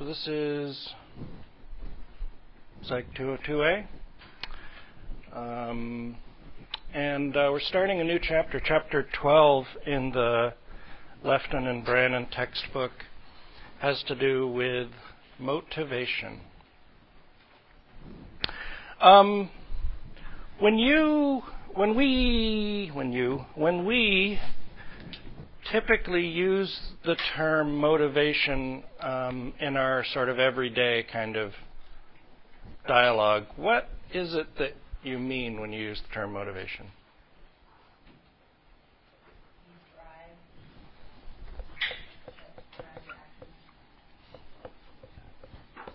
So this is Psych 202A. Um, and uh, we're starting a new chapter, chapter 12 in the Lefton and Brannon textbook, has to do with motivation. Um, when you, when we, when you, when we typically use the term motivation um, in our sort of everyday kind of dialogue, what is it that you mean when you use the term motivation?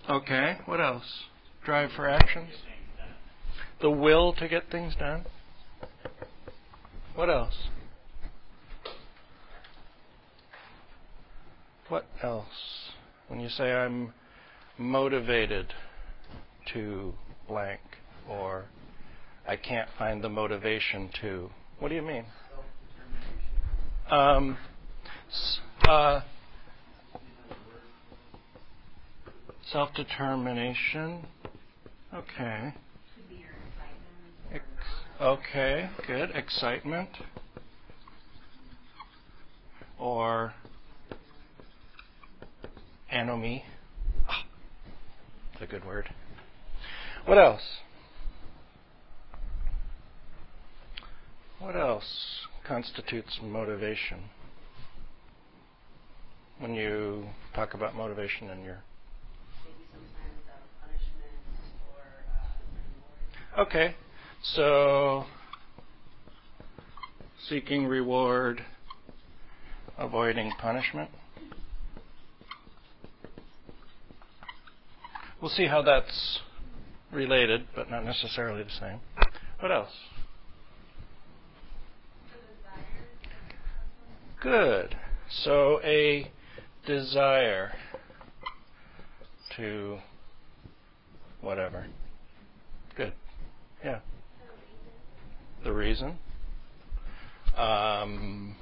Okay, what else? Drive for actions? The will to get things done? What else? What else? When you say I'm motivated to blank or I can't find the motivation to, what do you mean? Um, uh, Self determination. Okay. Ex- okay, good. Excitement. Or anomie. Ah, that's a good word. What else? What else constitutes motivation? When you talk about motivation in your Okay, so seeking reward, avoiding punishment. We'll see how that's related, but not necessarily the same. What else? Good. So a desire to whatever. Good. Yeah. The reason. Um,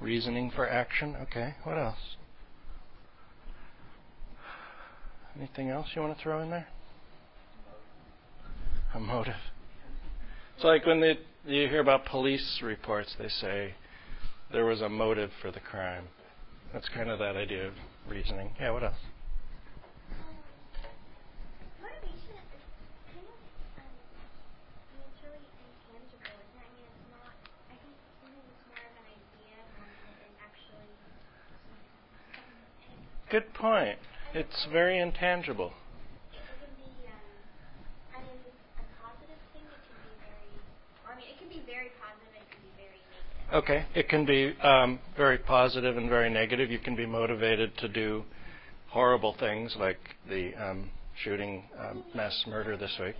reasoning for action. Okay. What else? Anything else you want to throw in there? A motive. It's like when they, you hear about police reports, they say there was a motive for the crime. That's kind of that idea of reasoning. Yeah, what else? Good point. It's very intangible. Okay, it can be um, very positive and very negative. You can be motivated to do horrible things like the um, shooting um, mass murder this week.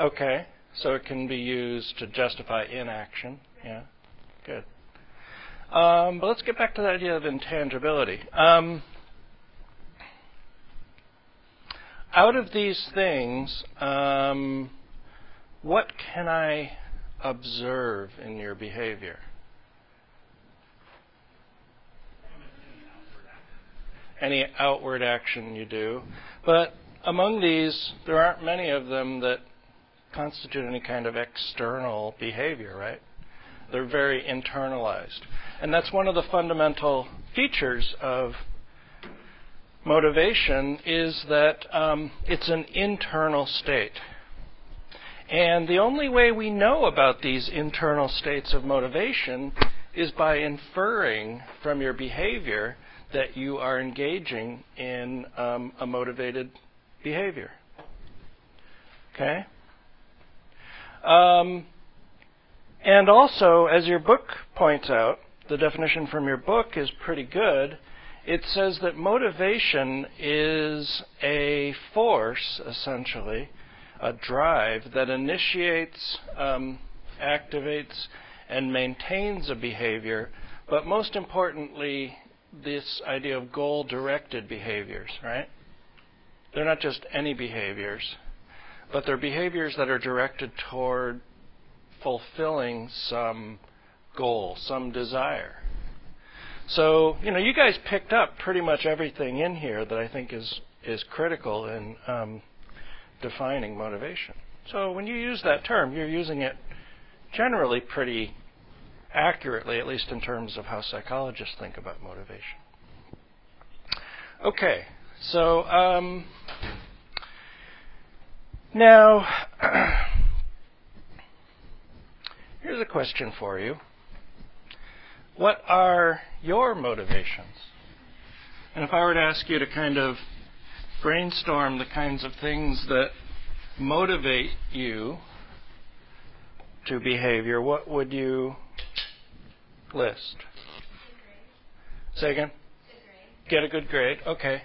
Okay, so it can be used to justify inaction. Yeah, good. Um, but let's get back to the idea of intangibility. Um, out of these things, um, what can I observe in your behavior? Any outward action you do. But among these, there aren't many of them that constitute any kind of external behavior, right? They're very internalized. And that's one of the fundamental features of motivation is that um, it's an internal state. And the only way we know about these internal states of motivation is by inferring from your behavior that you are engaging in um, a motivated behavior. Okay? Um, and also, as your book points out, the definition from your book is pretty good it says that motivation is a force, essentially, a drive that initiates, um, activates, and maintains a behavior, but most importantly, this idea of goal directed behaviors, right? They're not just any behaviors, but they're behaviors that are directed toward fulfilling some goal, some desire. So, you know, you guys picked up pretty much everything in here that I think is is critical in um, defining motivation. So, when you use that term, you're using it generally pretty accurately, at least in terms of how psychologists think about motivation. Okay, so um, now here's a question for you. What are your motivations? And if I were to ask you to kind of brainstorm the kinds of things that motivate you to behavior, what would you list? Say again? Get a good grade. Okay.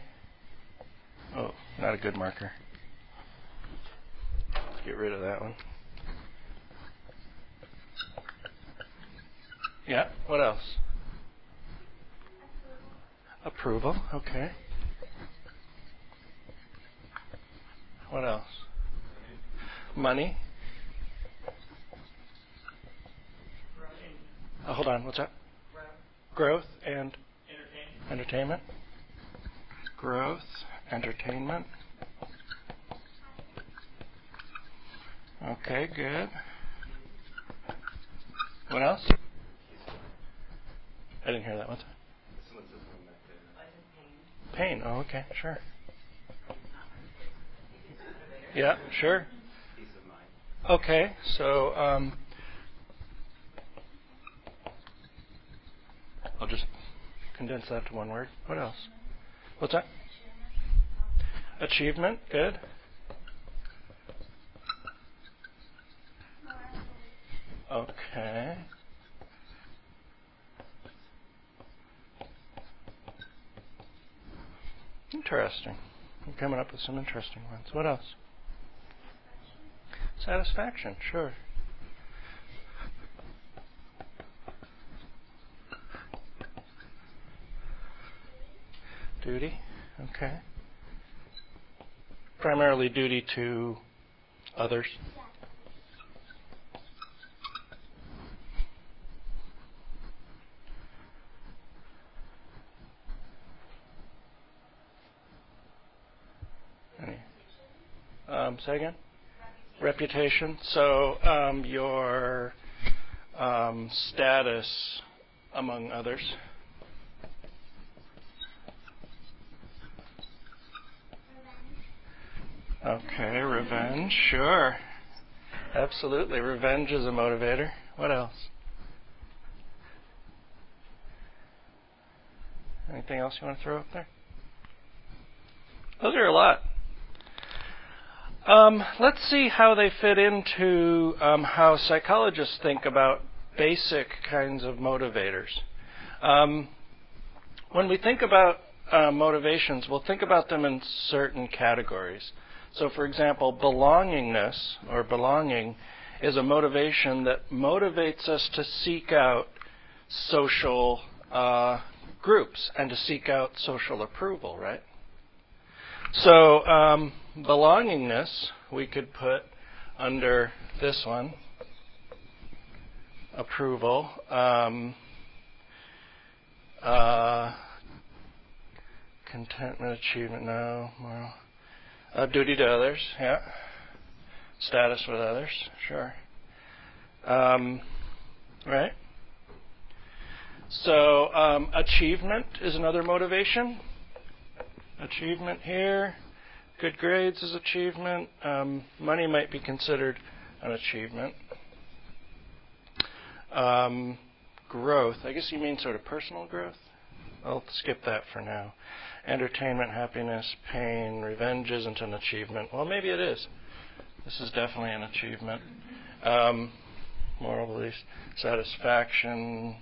Oh, not a good marker. Get rid of that one. Yeah, what else? Approval, okay. What else? Money. Oh, hold on, what's that? Growth and entertainment. entertainment. Growth, entertainment. Okay, good. What else? I didn't hear that one. Pain. Oh, okay, sure. Yeah, sure. Okay, so um, I'll just condense that to one word. What else? What's that? Achievement. Good. Okay. Interesting. I'm coming up with some interesting ones. What else? Satisfaction, sure. Duty, okay. Primarily duty to others. Um, say again? Reputation. So um, your um, status among others. Okay, revenge. Sure. Absolutely. Revenge is a motivator. What else? Anything else you want to throw up there? Those are a lot. Um, let's see how they fit into um, how psychologists think about basic kinds of motivators. Um, when we think about uh, motivations, we'll think about them in certain categories. So, for example, belongingness or belonging is a motivation that motivates us to seek out social uh, groups and to seek out social approval, right? So, um, belongingness we could put under this one approval. Um, uh, contentment, achievement, no. Moral. Uh, duty to others, yeah. Status with others, sure. Um, right? So, um, achievement is another motivation achievement here. Good grades is achievement. Um, money might be considered an achievement. Um, growth. I guess you mean sort of personal growth. I'll skip that for now. Entertainment, happiness, pain, revenge isn't an achievement. Well, maybe it is. This is definitely an achievement. Um, moral beliefs, satisfaction.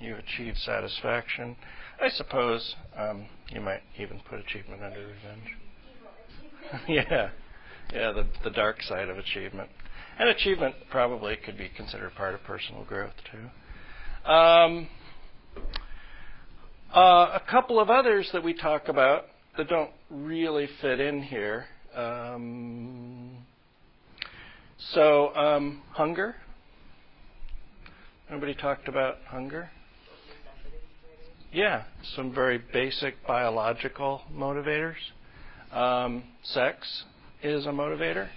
You achieve satisfaction. I suppose um, you might even put achievement under revenge. yeah, yeah, the the dark side of achievement, and achievement probably could be considered part of personal growth too. Um, Uh, a couple of others that we talk about that don't really fit in here. Um, so, um, hunger. Nobody talked about hunger? Yeah, some very basic biological motivators. Um, sex is a motivator.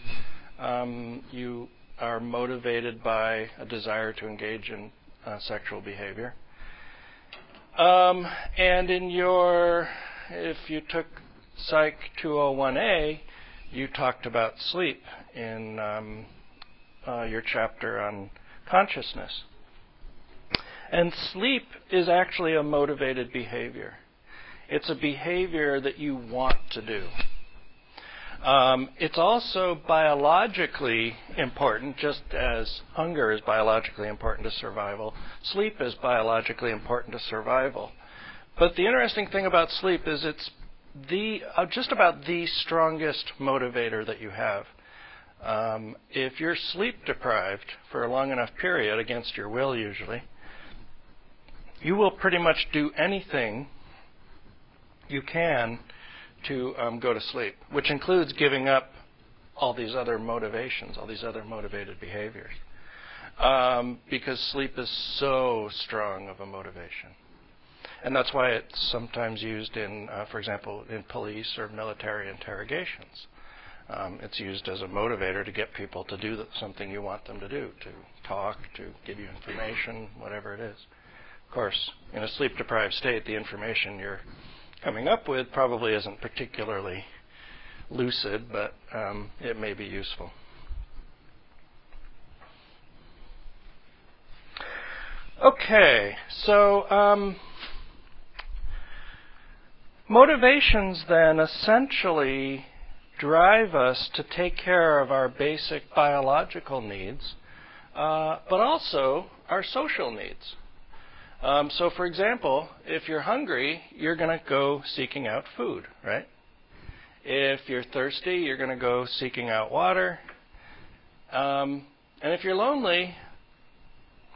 Um, you are motivated by a desire to engage in uh, sexual behavior. Um, and in your, if you took Psych 201A, you talked about sleep in um, uh, your chapter on consciousness. And sleep is actually a motivated behavior. It's a behavior that you want to do. Um, it's also biologically important, just as hunger is biologically important to survival. Sleep is biologically important to survival. But the interesting thing about sleep is it's the uh, just about the strongest motivator that you have. Um, if you're sleep deprived for a long enough period, against your will usually, you will pretty much do anything you can to um, go to sleep, which includes giving up all these other motivations, all these other motivated behaviors. Um, because sleep is so strong of a motivation. And that's why it's sometimes used in, uh, for example, in police or military interrogations. Um, it's used as a motivator to get people to do something you want them to do, to talk, to give you information, whatever it is. Of course, in a sleep deprived state, the information you're coming up with probably isn't particularly lucid, but um, it may be useful. Okay, so um, motivations then essentially drive us to take care of our basic biological needs, uh, but also our social needs. Um, so, for example, if you're hungry, you're going to go seeking out food, right? If you're thirsty, you're going to go seeking out water. Um, and if you're lonely,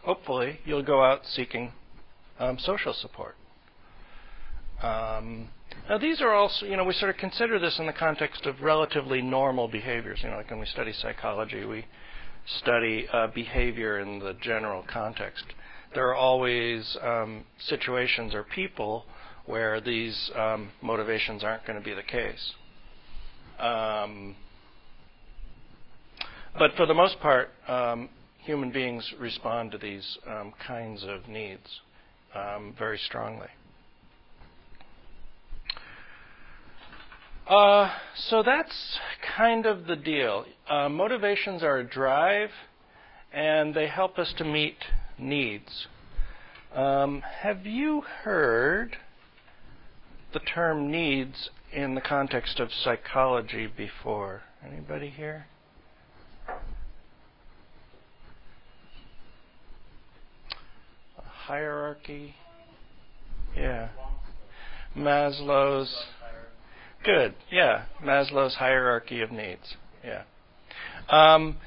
hopefully, you'll go out seeking um, social support. Um, now, these are also, you know, we sort of consider this in the context of relatively normal behaviors. You know, like when we study psychology, we study uh, behavior in the general context there are always um, situations or people where these um, motivations aren't going to be the case. Um, but for the most part, um, human beings respond to these um, kinds of needs um, very strongly. Uh, so that's kind of the deal. Uh, motivations are a drive, and they help us to meet needs. Um, have you heard the term needs in the context of psychology before? Anybody here? A hierarchy? Yeah. Maslow's. Good. Yeah. Maslow's hierarchy of needs. Yeah. Um,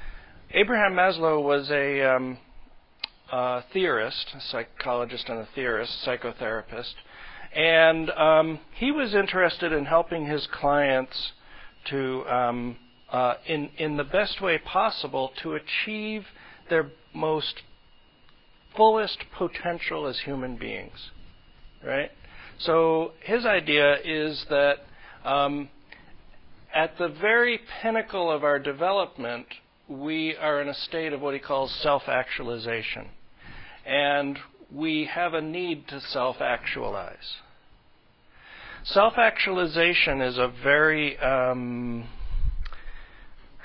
Abraham Maslow was a um, a theorist, a psychologist and a theorist, psychotherapist, and um, he was interested in helping his clients to, um, uh, in in the best way possible, to achieve their most fullest potential as human beings, right? So his idea is that um, at the very pinnacle of our development, we are in a state of what he calls self-actualization and we have a need to self actualize. Self actualization is a very um,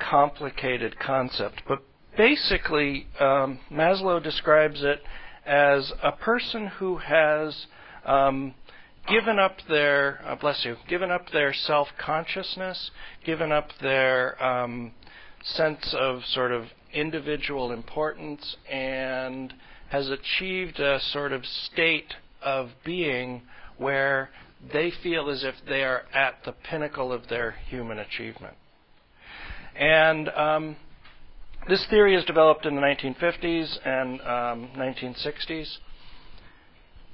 complicated concept, but basically, um, Maslow describes it as a person who has um, given up their, uh, bless you, given up their self consciousness, given up their um, sense of sort of individual importance, and has achieved a sort of state of being where they feel as if they are at the pinnacle of their human achievement. And um, this theory is developed in the 1950s and um, 1960s.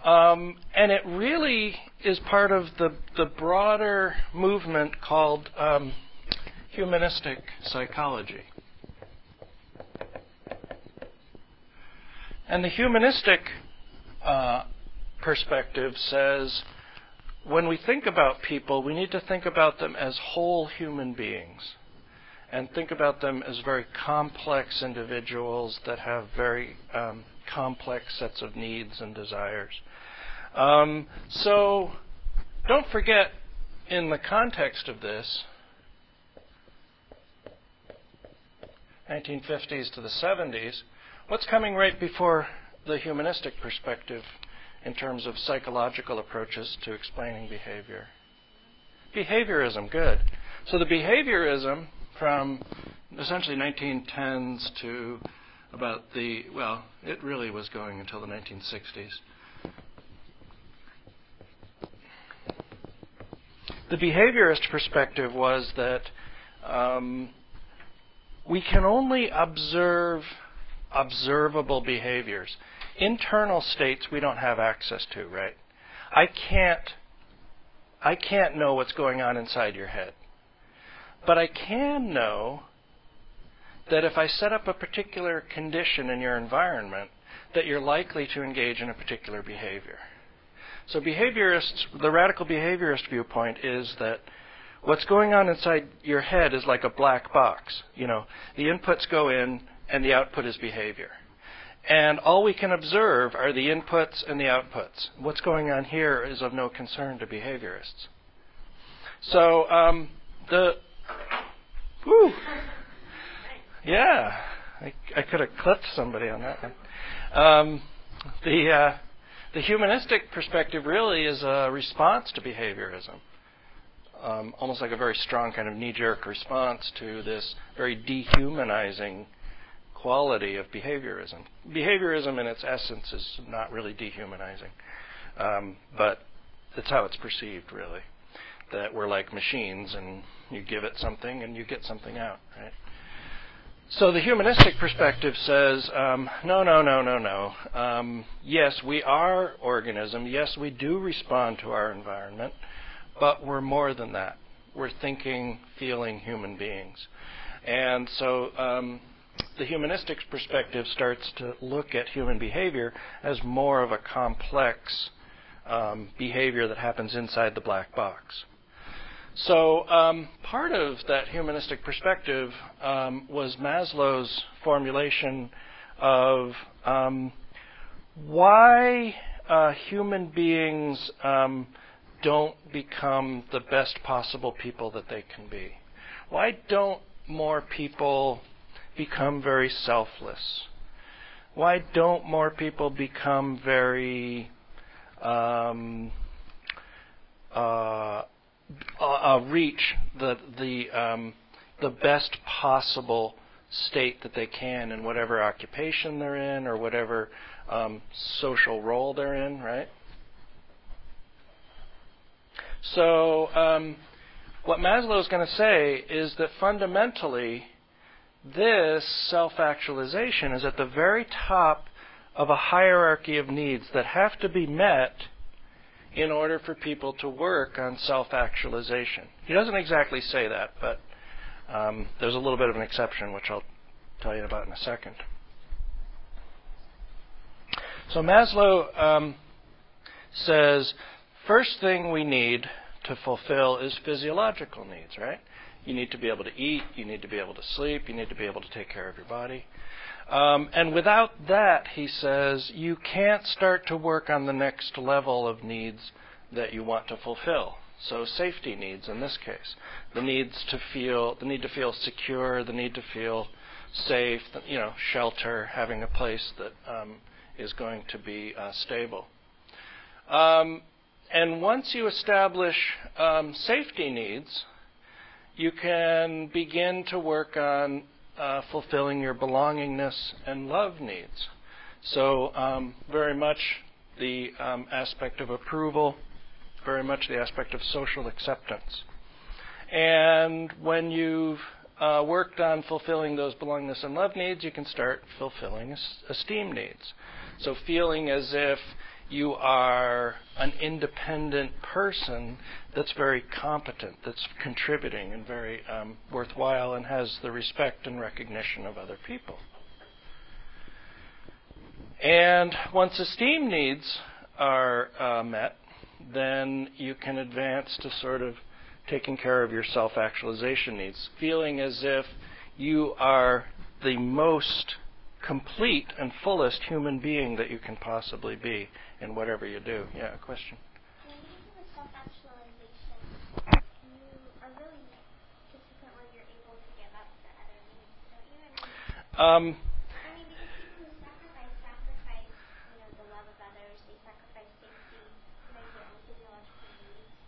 Um, and it really is part of the, the broader movement called um, humanistic psychology. And the humanistic uh, perspective says when we think about people, we need to think about them as whole human beings and think about them as very complex individuals that have very um, complex sets of needs and desires. Um, so don't forget, in the context of this, 1950s to the 70s, what's coming right before the humanistic perspective in terms of psychological approaches to explaining behavior? Behaviorism, good. So the behaviorism from essentially 1910s to about the, well, it really was going until the 1960s. The behaviorist perspective was that um, we can only observe observable behaviors. Internal states we don't have access to, right? I can't I can't know what's going on inside your head. But I can know that if I set up a particular condition in your environment, that you're likely to engage in a particular behavior. So behaviorists, the radical behaviorist viewpoint is that what's going on inside your head is like a black box. You know, the inputs go in and the output is behavior. And all we can observe are the inputs and the outputs. What's going on here is of no concern to behaviorists. So um, the Whew. Yeah, I, I could have clipped somebody on that one. Um, the uh, the humanistic perspective really is a response to behaviorism, um, almost like a very strong kind of knee-jerk response to this very dehumanizing quality of behaviorism. Behaviorism, in its essence, is not really dehumanizing, um, but it's how it's perceived, really that we're like machines and you give it something and you get something out, right? So the humanistic perspective says, um, no, no, no, no, no. Um, yes, we are organism. Yes, we do respond to our environment, but we're more than that. We're thinking, feeling human beings. And so um, the humanistic perspective starts to look at human behavior as more of a complex um, behavior that happens inside the black box. So, um, part of that humanistic perspective um, was Maslow's formulation of um, why uh, human beings um, don't become the best possible people that they can be. Why don't more people become very selfless? Why don't more people become very um, uh, uh, uh, reach the the um, the best possible state that they can in whatever occupation they're in or whatever um, social role they're in, right? So, um, what Maslow is going to say is that fundamentally, this self actualization is at the very top of a hierarchy of needs that have to be met in order for people to work on self actualization. He doesn't exactly say that, but um, there's a little bit of an exception, which I'll tell you about in a second. So Maslow um, says first thing we need to fulfill is physiological needs, right? You need to be able to eat, you need to be able to sleep, you need to be able to take care of your body. Um, and without that, he says, you can't start to work on the next level of needs that you want to fulfill. So safety needs in this case, the needs to feel, the need to feel secure, the need to feel safe, you know, shelter, having a place that um, is going to be uh, stable. Um, and once you establish um, safety needs, you can begin to work on uh, fulfilling your belongingness and love needs. So, um, very much the um, aspect of approval, very much the aspect of social acceptance. And when you've uh, worked on fulfilling those belongingness and love needs, you can start fulfilling esteem needs. So, feeling as if you are an independent person that's very competent, that's contributing and very um, worthwhile, and has the respect and recognition of other people. And once esteem needs are uh, met, then you can advance to sort of taking care of your self actualization needs, feeling as if you are the most complete and fullest human being that you can possibly be in whatever you do. Yeah, question. Um,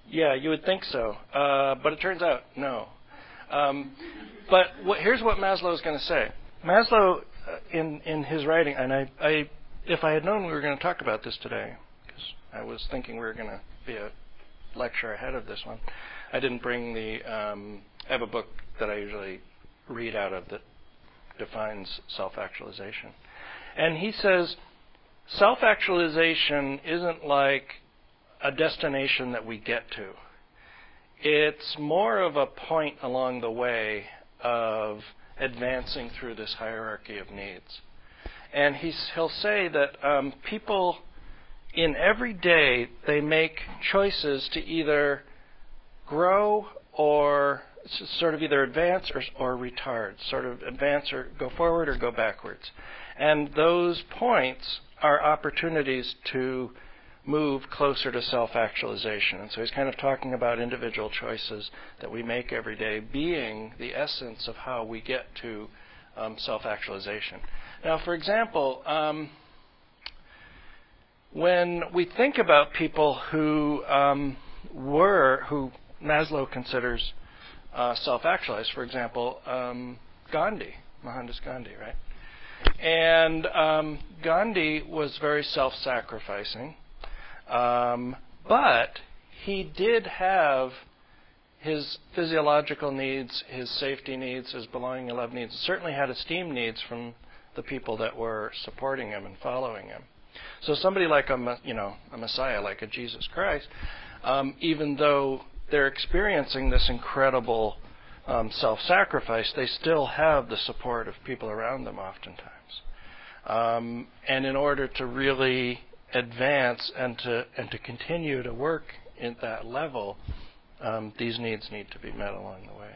Yeah, you would think so, uh, but it turns out no. Um, but what, here's what Maslow is going to say. Maslow, uh, in in his writing, and I, I, if I had known we were going to talk about this today, because I was thinking we were going to be a lecture ahead of this one, I didn't bring the. Um, I have a book that I usually read out of that defines self-actualization, and he says self-actualization isn't like a destination that we get to. It's more of a point along the way of advancing through this hierarchy of needs. And he's, he'll say that um, people in every day they make choices to either grow or sort of either advance or, or retard, sort of advance or go forward or go backwards. And those points are opportunities to move closer to self actualization. And so he's kind of talking about individual choices that we make every day being the essence of how we get to um, self actualization. Now, for example, um, when we think about people who um, were, who Maslow considers uh, self actualized, for example, um, Gandhi, Mohandas Gandhi, right? And um, Gandhi was very self sacrificing. Um, but he did have his physiological needs, his safety needs, his belonging and love needs, certainly had esteem needs from the people that were supporting him and following him. So somebody like a you know a Messiah like a Jesus Christ, um, even though they're experiencing this incredible um, self-sacrifice, they still have the support of people around them oftentimes. Um, and in order to really advance and to and to continue to work at that level, um, these needs need to be met along the way.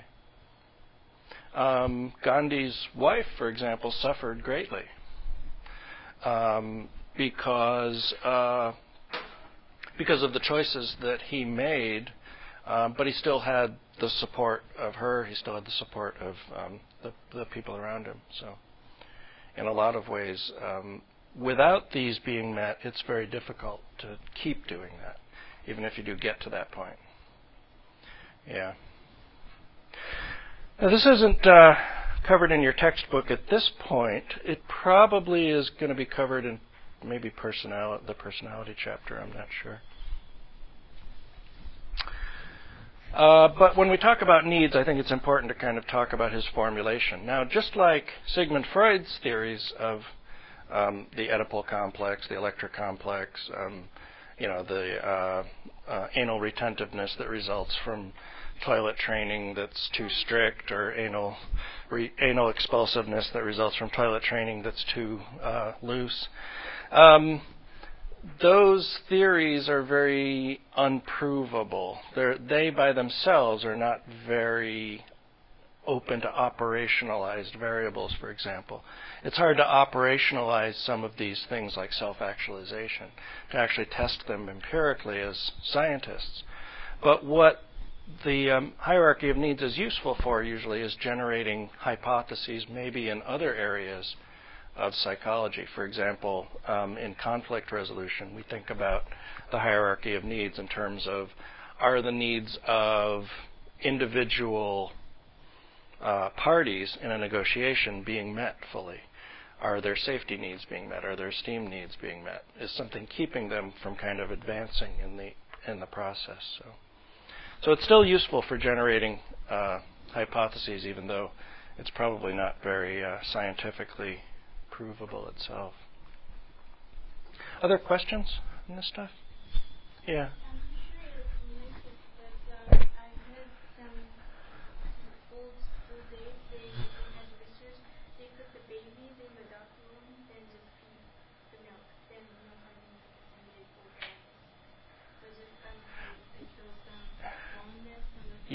Um, Gandhi's wife, for example, suffered greatly um, because uh, because of the choices that he made, um, but he still had the support of her. He still had the support of um, the, the people around him. So, in a lot of ways, um, without these being met, it's very difficult to keep doing that, even if you do get to that point. Yeah. Now, this isn't uh, covered in your textbook at this point. It probably is going to be covered in maybe personality, the personality chapter. I'm not sure. Uh, but when we talk about needs, I think it's important to kind of talk about his formulation. Now, just like Sigmund Freud's theories of um, the Oedipal complex, the Electra complex, um, you know, the uh, uh, anal retentiveness that results from toilet training that's too strict, or anal re- anal expulsiveness that results from toilet training that's too uh, loose. Um, those theories are very unprovable. They're, they by themselves are not very open to operationalized variables, for example. It's hard to operationalize some of these things like self actualization, to actually test them empirically as scientists. But what the um, hierarchy of needs is useful for usually is generating hypotheses, maybe in other areas of psychology. For example, um, in conflict resolution, we think about the hierarchy of needs in terms of are the needs of individual uh, parties in a negotiation being met fully? Are their safety needs being met? Are their esteem needs being met? Is something keeping them from kind of advancing in the in the process? So, so it's still useful for generating uh, hypotheses, even though it's probably not very uh, scientifically provable itself. Other questions? in this stuff? Yeah.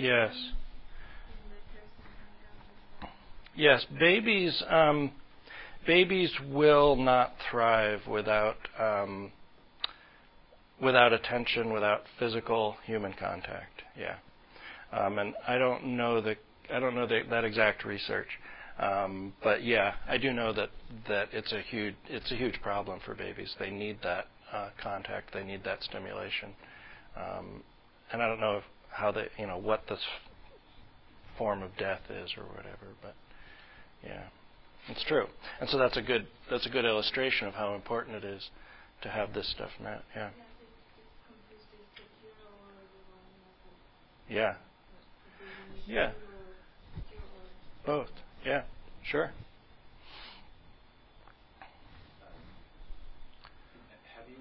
Yes. Yes, babies um, babies will not thrive without um, without attention, without physical human contact. Yeah, um, and I don't know the I don't know the, that exact research, um, but yeah, I do know that that it's a huge it's a huge problem for babies. They need that uh, contact. They need that stimulation, um, and I don't know if, how the you know what this form of death is or whatever, but yeah. It's true, and so that's a good that's a good illustration of how important it is to have this stuff now. Yeah. Yeah. Yeah. Both. Yeah. Sure. Have you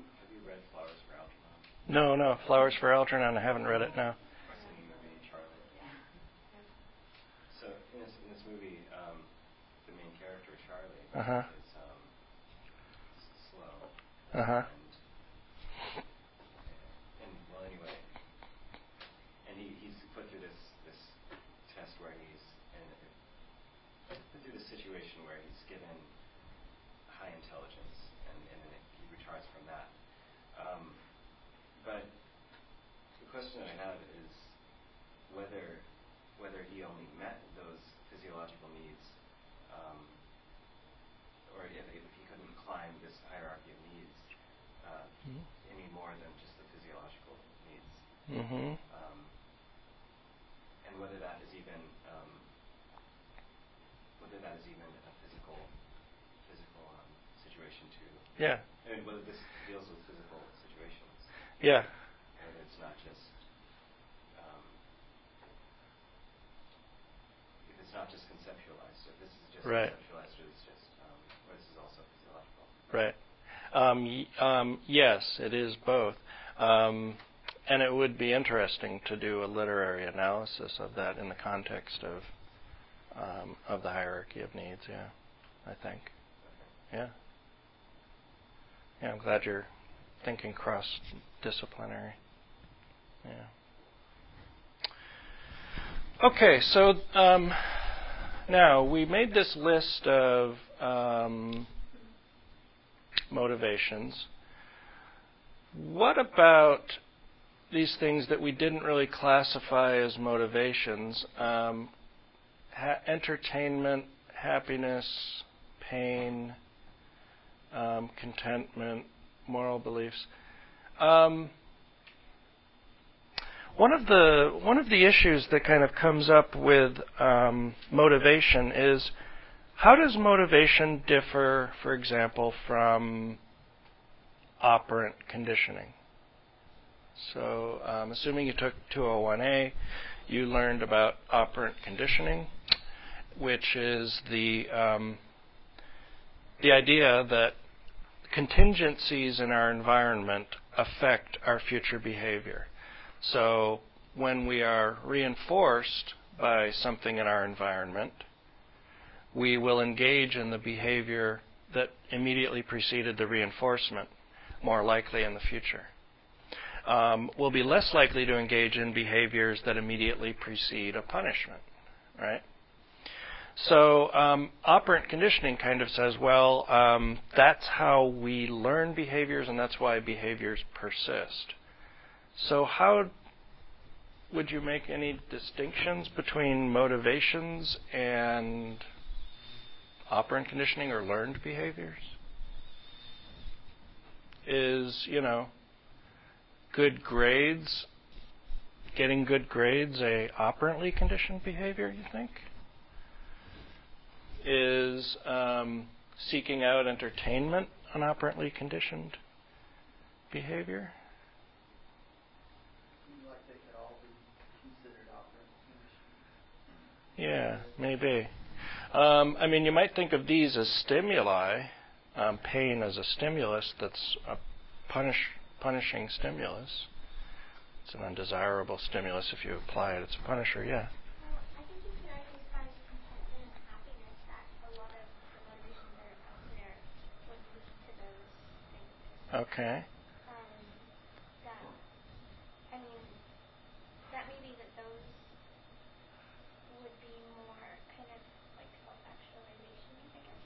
read Flowers for Algernon? No, no. Flowers for Algernon. I haven't read it now. Uh-huh. is um, slow. Uh-huh. And, and well, anyway, and he, he's put through this this test where he's and put through this situation where he's given high intelligence and, and then he retards from that. Um, but the question I have is whether whether he only met those physiological needs um, or if, if he couldn't climb this hierarchy of needs uh, mm-hmm. any more than just the physiological needs. Mm-hmm. Um, and whether that is even um, whether that is even a physical physical um, situation too. Yeah. I mean, whether this deals with physical situations. Yeah. Whether it's not just um, if it's not just conceptualized. So if this is just right. Right. Um, um, yes, it is both. And it would be interesting to do a literary analysis of that in the context of um, of the hierarchy of needs. Yeah, I think. Yeah. Yeah, I'm glad you're thinking cross-disciplinary. Yeah. Okay, so um, now we made this list of um, motivations. What about these things that we didn't really classify as motivations? Um, ha- entertainment, happiness, pain, um, contentment, moral beliefs. Um, one of the one of the issues that kind of comes up with um, motivation is how does motivation differ, for example, from operant conditioning? So, um, assuming you took 201A, you learned about operant conditioning, which is the um, the idea that contingencies in our environment affect our future behavior. So, when we are reinforced by something in our environment, we will engage in the behavior that immediately preceded the reinforcement, more likely in the future. Um, we'll be less likely to engage in behaviors that immediately precede a punishment, right? So, um, operant conditioning kind of says, well, um, that's how we learn behaviors, and that's why behaviors persist. So, how would you make any distinctions between motivations and operant conditioning or learned behaviors? Is, you know, good grades, getting good grades a operantly conditioned behavior, you think? Is um, seeking out entertainment an operantly conditioned behavior? Yeah, maybe. Um, I mean, you might think of these as stimuli, um, pain as a stimulus that's a punish punishing stimulus. It's an undesirable stimulus if you apply it. It's a punisher, yeah. Okay. Um, that, I mean, that may be that those would be more kind of like self-actualization, I guess.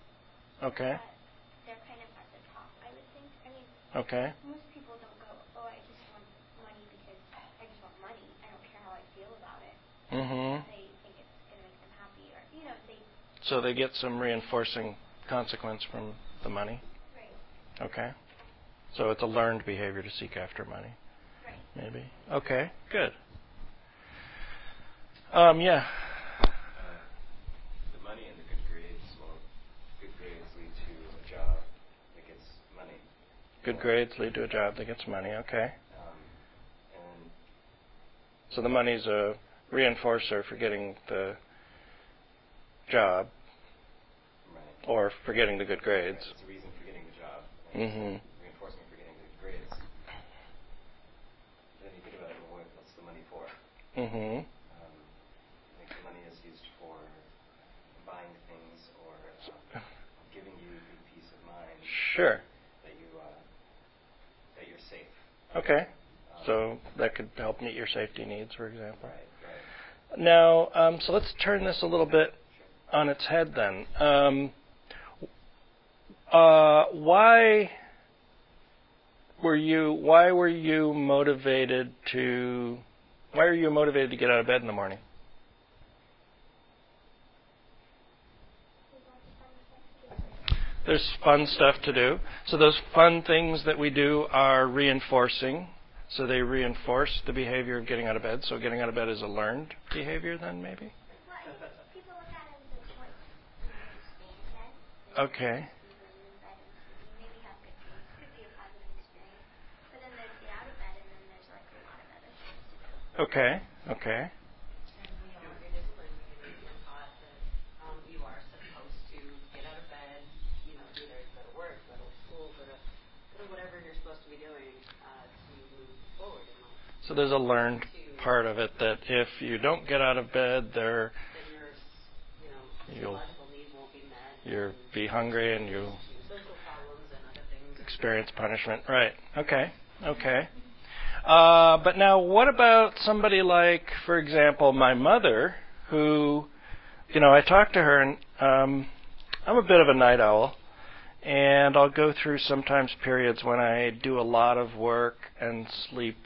Okay. But they're kind of at the top, I would think. I mean, Okay. most people don't go, oh, I just want money because I just want money. I don't care how I feel about it. Mhm. They think it's going to make them happy, or you know, they So they get some reinforcing consequence from the money. right, Okay. So it's a learned behavior to seek after money, right. maybe. Okay. Good. Um, yeah. Uh, the money and the good grades, well, good grades lead to a job that gets money. Good grades lead to a job that gets money. Okay. Um, and So the money's a reinforcer for getting the job right. or for getting the good grades. Right, It's a reason for getting the job. Mhm. Reinforcement for getting good grades. Then you think about it, well, what's the money for? Mm-hmm. Um, I think the money is used for buying things or uh, giving you good peace of mind Sure. that you uh, that you're safe. Okay. Um, So that could help meet your safety needs, for example. right. Now, um, so let's turn this a little bit on its head then. Um, uh, why were you why were you motivated to why are you motivated to get out of bed in the morning? There's fun stuff to do. So those fun things that we do are reinforcing. So they reinforce the behavior of getting out of bed. So getting out of bed is a learned behavior then maybe? Okay. Okay, think people look at it as a choice. You know, to stay in bed. They Okay. choose to stay in bed and maybe have good sleep. Could be a positive experience. But then there's get out of bed, and then there's like a lot of other things to do. Okay. Okay. And we are in discipline, we are taught that um, you are supposed to get out of bed, you know, either go to work, go to school, go to, go to whatever you're supposed to be doing uh, to move forward in life. So there's a learned part of it that if you don't get out of bed, there You'll- you'll be hungry and you experience punishment. Right. Okay. Okay. Uh, but now, what about somebody like, for example, my mother, who, you know, I talk to her, and um, I'm a bit of a night owl, and I'll go through sometimes periods when I do a lot of work and sleep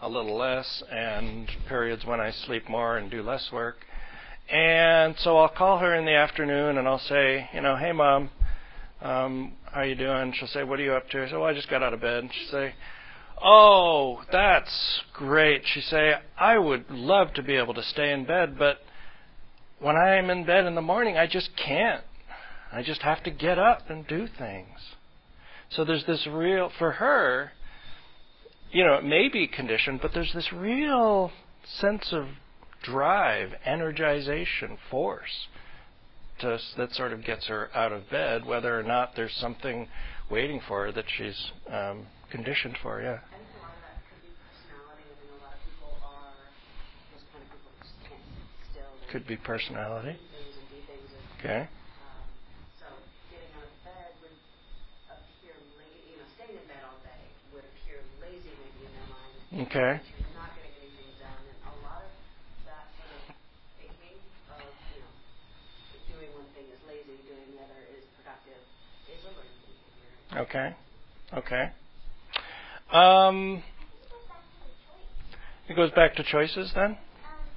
a little less, and periods when I sleep more and do less work. And so I'll call her in the afternoon and I'll say, you know, hey mom, um, how you doing? She'll say, what are you up to? I say, well, I just got out of bed. And she'll say, oh, that's great. She say, I would love to be able to stay in bed, but when I'm in bed in the morning, I just can't. I just have to get up and do things. So there's this real, for her, you know, it may be conditioned, but there's this real sense of drive, energization, force to, that sort of gets her out of bed, whether or not there's something waiting for her that she's um, conditioned for. Yeah. I think a lot of that could be personality. I behavior. Okay. Okay. Um, It goes back to the choice. it goes back to choices then. Um,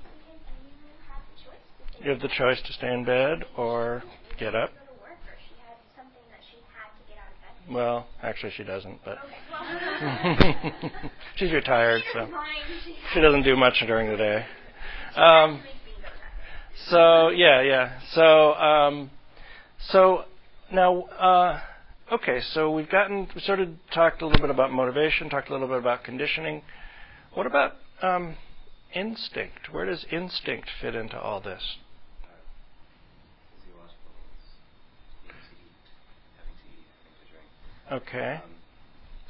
because you have the choice to stay You have the choice to stay in bed or get up. Go to work, or she had something that she had to get out of bed. Well, actually, she doesn't, but she's retired, so she doesn't do much during the day. Um, to make bingo that day. So yeah, yeah. So um, so now uh, okay. So we've gotten we sort of talked a little bit about motivation, talked a little bit about conditioning. What about um, instinct? Where does instinct fit into all this? Physiological needs. Needing to eat, having to eat, having to drink. Okay. Um,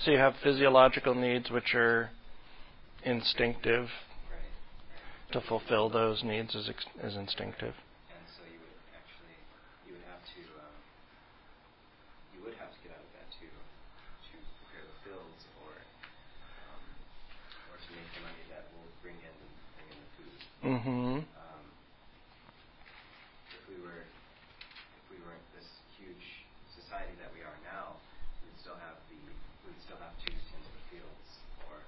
So you have physiological needs which are instinctive. Right. To fulfill those needs is, ex- is instinctive. And so you would actually, you would have to, um, you would have to get out of bed to to prepare the fields or um, or to make the money that will bring in bring in the food. Mm-hmm. Um, if we were if we weren't this huge society that we are now, we'd still have the we'd still have to tend to the fields, or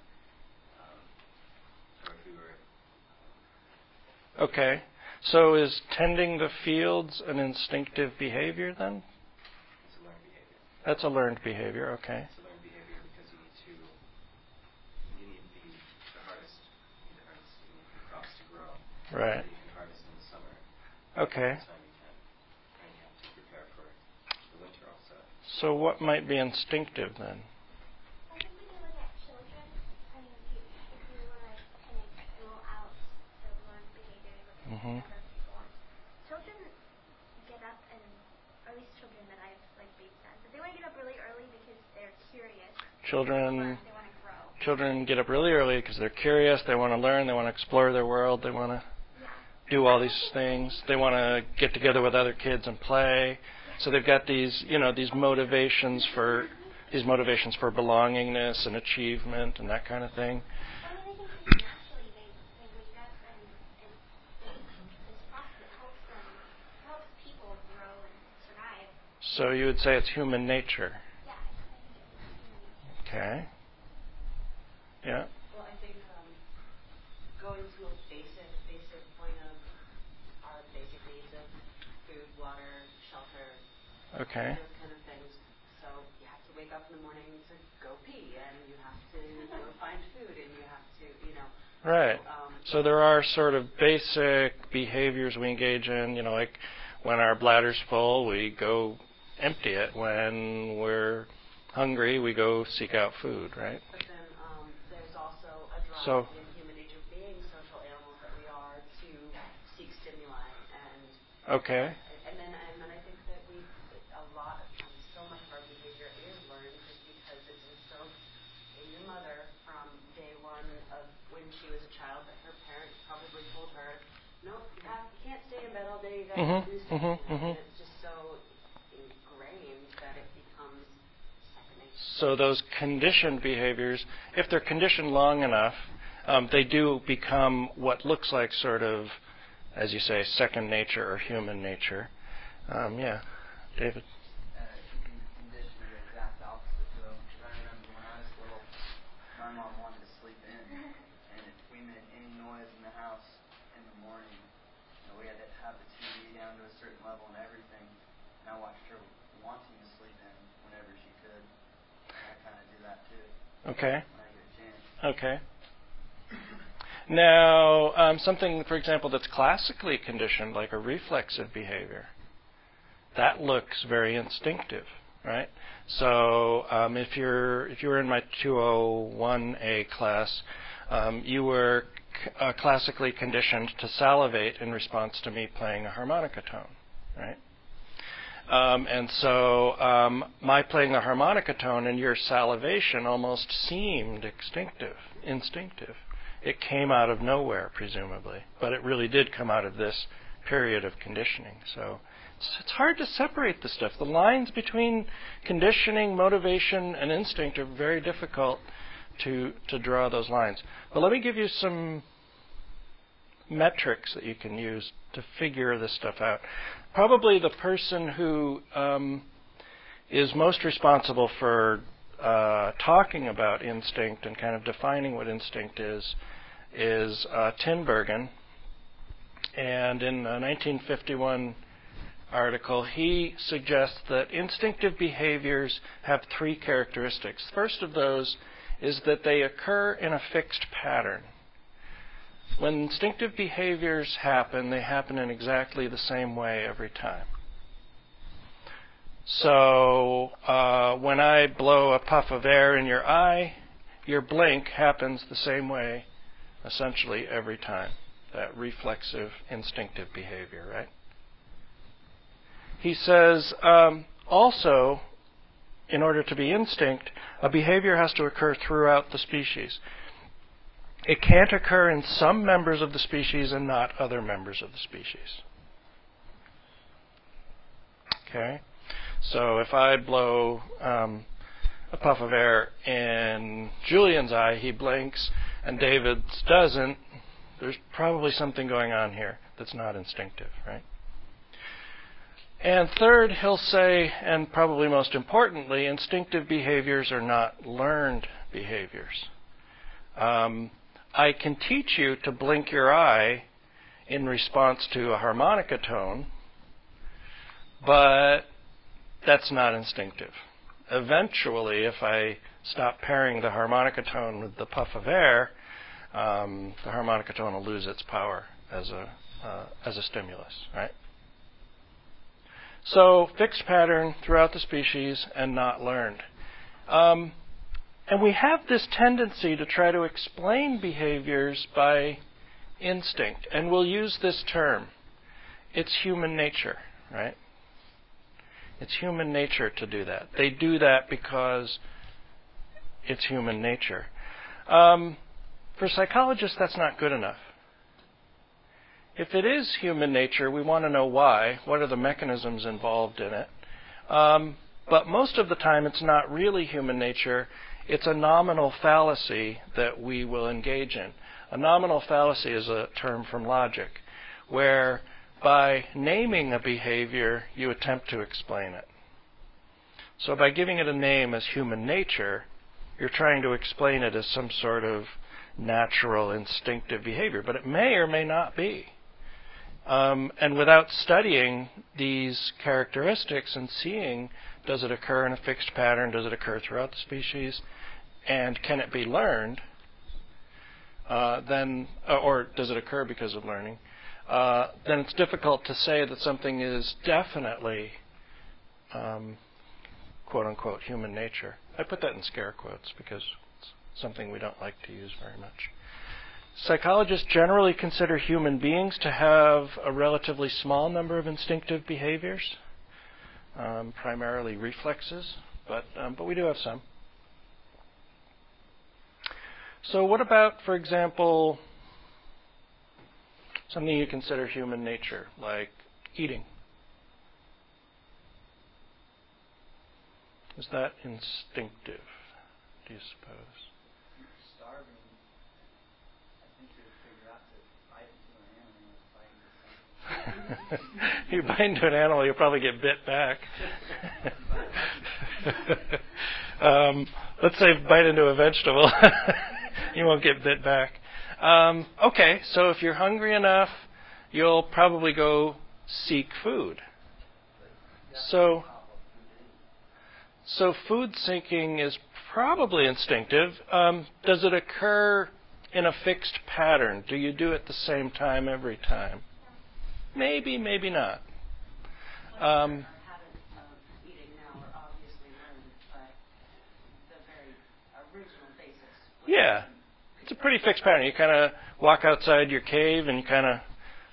um, or if we were Okay. So is tending the fields an instinctive behavior then? it's a learned behavior. That's a learned behavior, okay. It's a learned behavior because you need to you need the, the harvest you need the harvest you need the crops to grow. Right. You can harvest in the summer. Okay. This you can and you have to prepare for the winter also. So what might be instinctive then? I think we can look at children. I mean, if you, if you want to kind of rule out the learned behavior, look at Mhm. Children get up and, or at least children that I've like babysat, but they want to get up really early because they're curious. Children They want to grow. children get up really early because they're curious, they want to learn, they want to explore their world, they want to Yeah. do all these things. They want to get together with other kids and play. So they've got these, you know, these motivations for these motivations for belongingness and achievement and that kind of thing. I mean, I think just naturally they, they wake up and, and this process helps them, helps people grow and survive. So you would say it's human nature. Yeah, I think it's Okay. Yeah. Well, I think um, going to a basic, basic point of our basic needs of food, water, shelter, Okay. those kind of things. So you have to wake up in the morning to go pee, and you have to go find food, and you have to, you know. Right. Um, So there are sort of basic behaviors we engage in, you know, like when our bladder's full, we go empty it. When we're hungry, we go seek out food, right? But then um, there's also a drive So- in human nature, being social animals that we are, to seek stimuli and Okay. And then, and then I think that we, a lot of times, so much of our behavior is learned just because it's instilled in your mother from day one of when she was a child that her parents probably told her, no, you, have, you can't stay in bed all day, you got to Mhm, do something. mhm. And it's just so ingrained that it becomes second nature. So those conditioned behaviors, if they're conditioned long enough, um, they do become what looks like sort of, as you say, second nature or human nature. Um, yeah, David. uh, you can condition the exact opposite though. 'Cause I remember when I was little, my mom wanted to sleep in, and if we made any noise in the house in the morning, you know, we had to have the TV down to a certain level and everything. And I watched her wanting to sleep in whenever she could. And I kind of do that too Okay. Okay. Now, um, something, for example, that's classically conditioned, like a reflexive behavior, that looks very instinctive, right? So, um, if you're if you were in my 201A class, um, you were c- uh, classically conditioned to salivate in response to me playing a harmonica tone, right? Um, and so um, my playing the harmonica tone and your salivation almost seemed instinctive. Instinctive. It came out of nowhere, presumably, but it really did come out of this period of conditioning. So it's, hard to separate the stuff. The lines between conditioning, motivation, and instinct are very difficult to to draw those lines. But let me give you some metrics that you can use to figure this stuff out. Probably the person who um, is most responsible for uh, talking about instinct and kind of defining what instinct is is uh, Tinbergen. And in a 1951 article, he suggests that instinctive behaviors have three characteristics. First of those is that they occur in a fixed pattern. When instinctive behaviors happen, they happen in exactly the same way every time. So, uh, when I blow a puff of air in your eye, your blink happens the same way essentially every time. That reflexive, instinctive behavior, right? He says um, also, in order to be instinct, a behavior has to occur throughout the species. It can't occur in some members of the species and not other members of the species. Okay? So if I blow um, a puff of air in Julian's eye, he blinks, and David's doesn't, there's probably something going on here that's not instinctive, right? And third, he'll say, and probably most importantly, instinctive behaviors are not learned behaviors. Um, I can teach you to blink your eye in response to a harmonica tone, but that's not instinctive. Eventually, if I stop pairing the harmonica tone with the puff of air, um, the harmonica tone will lose its power as a uh, as a stimulus, right? So fixed pattern throughout the species and not learned. Um, and we have this tendency to try to explain behaviors by instinct, and we'll use this term. It's human nature, right? It's human nature to do that. They do that because it's human nature. Um, for psychologists, that's not good enough. If it is human nature, we want to know why. What are the mechanisms involved in it? Um, but most of the time, it's not really human nature. It's a nominal fallacy that we will engage in. A nominal fallacy is a term from logic, where by naming a behavior, you attempt to explain it. So by giving it a name as human nature, you're trying to explain it as some sort of natural, instinctive behavior, but it may or may not be. Um, and without studying these characteristics and seeing does it occur in a fixed pattern, does it occur throughout the species, and can it be learned, uh, then, uh, or does it occur because of learning, uh, then it's difficult to say that something is definitely, um, quote unquote, human nature. I put that in scare quotes because it's something we don't like to use very much. Psychologists generally consider human beings to have a relatively small number of instinctive behaviors, um, primarily reflexes, but um, but we do have some. So, what about, for example, something you consider human nature, like eating? Is that instinctive? Do you suppose? you bite into an animal, you'll probably get bit back. um, let's say bite into a vegetable, you won't get bit back. Um, okay, so if you're hungry enough, you'll probably go seek food. So, so food seeking is probably instinctive. Um, does it occur in a fixed pattern? Do you do it the same time every time? Maybe, maybe not. Um, yeah, it's a pretty fixed pattern. You kind of walk outside your cave and you kind of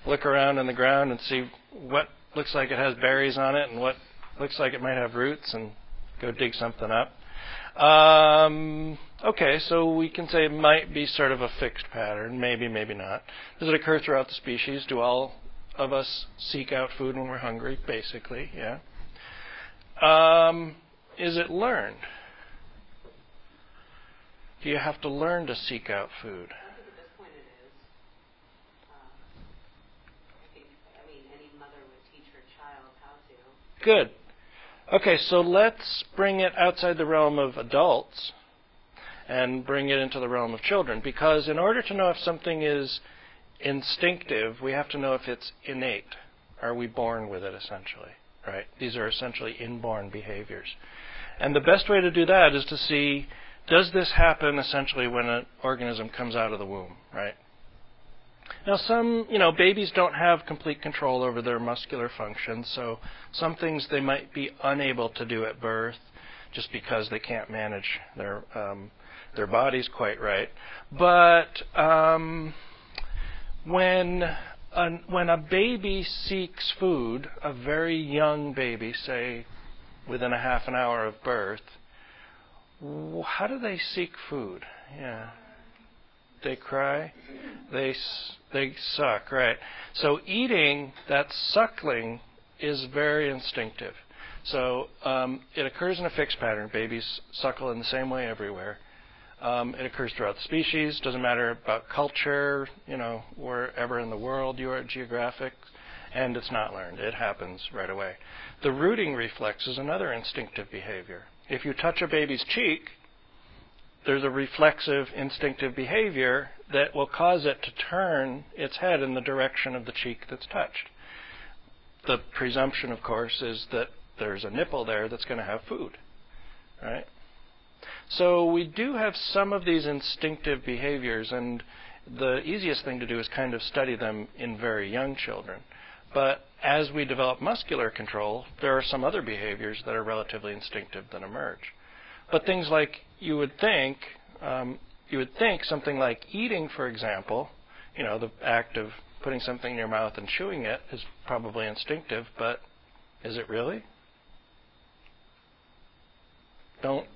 look around in the ground and see what looks like it has berries on it and what looks like it might have roots and go dig something up. Um, okay, so we can say it might be sort of a fixed pattern, maybe, maybe not. Does it occur throughout the species? Do all of us seek out food when we're hungry, basically, yeah. Um, is it learned? Do you have to learn to seek out food? Good. Okay, so let's bring it outside the realm of adults and bring it into the realm of children. Because in order to know if something is instinctive, we have to know if it's innate. Are we born with it, essentially? Right? These are essentially inborn behaviors. And the best way to do that is to see does this happen essentially when an organism comes out of the womb, right? Now, some, you know, babies don't have complete control over their muscular function, so some things they might be unable to do at birth just because they can't manage their um, their bodies quite right. But um, when a, when a baby seeks food, a very young baby, say within a half an hour of birth, how do they seek food? Yeah. They cry. They they suck, right? So eating that suckling is very instinctive. So um, it occurs in a fixed pattern. Babies suckle in the same way everywhere. Um, it occurs throughout the species. Doesn't matter about culture, you know, wherever in the world you are geographic, and it's not learned. It happens right away. The rooting reflex is another instinctive behavior. If you touch a baby's cheek, there's a reflexive instinctive behavior that will cause it to turn its head in the direction of the cheek that's touched. The presumption, of course, is that there's a nipple there that's going to have food, right? So we do have some of these instinctive behaviors, and the easiest thing to do is kind of study them in very young children. But as we develop muscular control, there are some other behaviors that are relatively instinctive that emerge. But things like you would think, um, you would think something like eating, for example, you know, the act of putting something in your mouth and chewing it is probably instinctive, but is it really? Don't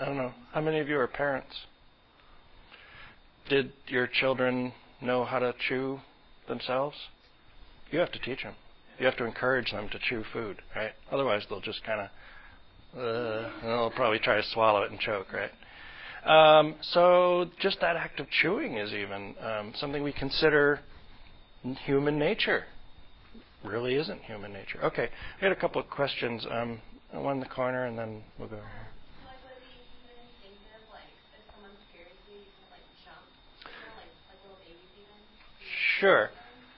I don't know. How many of you are parents? Did your children know how to chew themselves? You have to teach them. You have to encourage them to chew food, right? Otherwise, they'll just kind of, uh, they'll probably try to swallow it and choke, right? Um, so just that act of chewing is even um, something we consider human nature. Really isn't human nature. Okay, we had a couple of questions. Um, one in the corner, and then we'll go. Sure.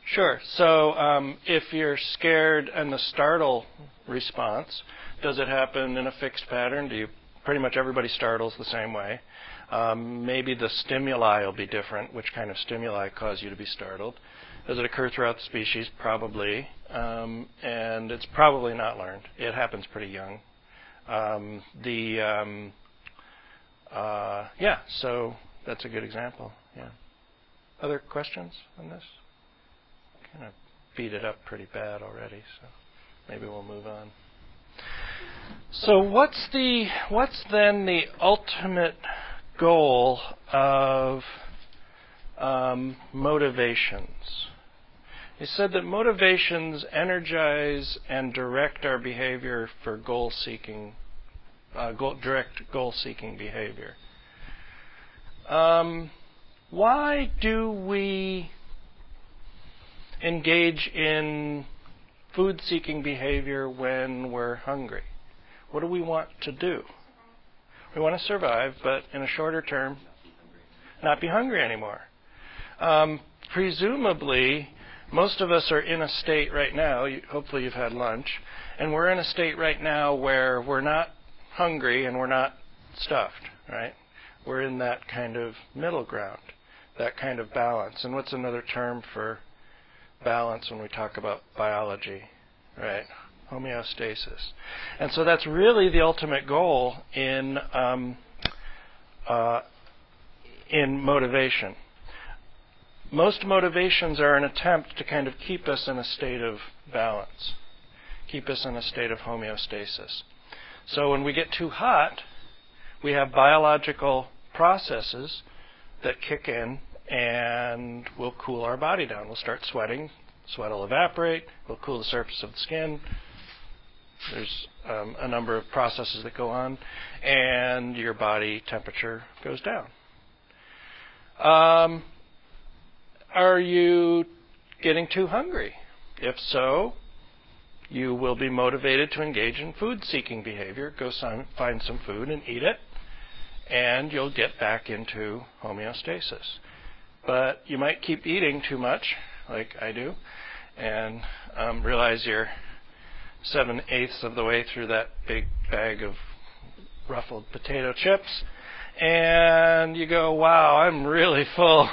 Sure. So um, if you're scared and the startle response, does it happen in a fixed pattern? Do you pretty much everybody startles the same way? Um, maybe the stimuli will be different. Which kind of stimuli cause you to be startled? Does it occur throughout the species? Probably. Um, and it's probably not learned. It happens pretty young. Um, the um, uh, yeah. So that's a good example. Yeah. Other questions on this? Kind of beat it up pretty bad already, so maybe we'll move on. So what's the what's then the ultimate goal of um, motivations? He said that motivations energize and direct our behavior for goal seeking, uh, goal, direct goal seeking behavior. Um, why do we engage in food seeking behavior when we're hungry? What do we want to do? We want to survive, but in a shorter term, not be hungry anymore. Um, presumably, most of us are in a state right now, hopefully you've had lunch, and we're in a state right now where we're not hungry and we're not stuffed, right? We're in that kind of middle ground that kind of balance. And what's another term for balance when we talk about biology? Right? Homeostasis. And so that's really the ultimate goal in um, uh, in motivation. Most motivations are an attempt to kind of keep us in a state of balance, keep us in a state of homeostasis. So when we get too hot, we have biological processes that kick in and will cool our body down. We'll start sweating. Sweat will evaporate. We'll cool the surface of the skin. There's um, a number of processes that go on, and your body temperature goes down. Um, are you getting too hungry? If so, you will be motivated to engage in food seeking behavior. Go find some food and eat it and you'll get back into homeostasis. But you might keep eating too much, like I do, and um, realize you're seven eighths of the way through that big bag of ruffled potato chips, and you go, "Wow, I'm really full.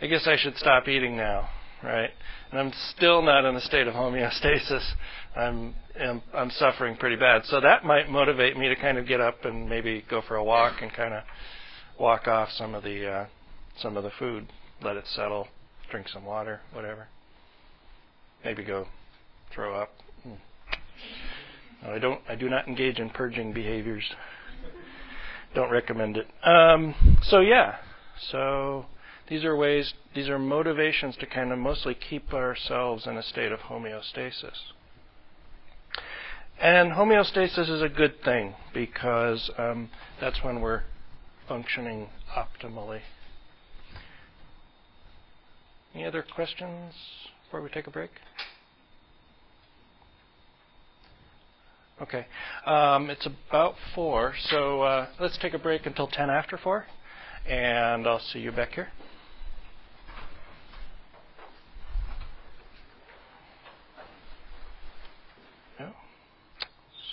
I guess I should stop eating now." Right? And I'm still not in a state of homeostasis. I'm am, I'm suffering pretty bad. So that might motivate me to kind of get up and maybe go for a walk and kind of walk off some of the uh, some of the food, let it settle, drink some water, whatever. Maybe go throw up. Hmm. I don't. I do not engage in purging behaviors. don't recommend it. Um, so yeah. So these are ways. These are motivations to kind of mostly keep ourselves in a state of homeostasis. And homeostasis is a good thing because um, that's when we're functioning optimally. Any other questions before we take a break? Okay. Um, it's about 4, so uh, let's take a break until 10 after 4, and I'll see you back here.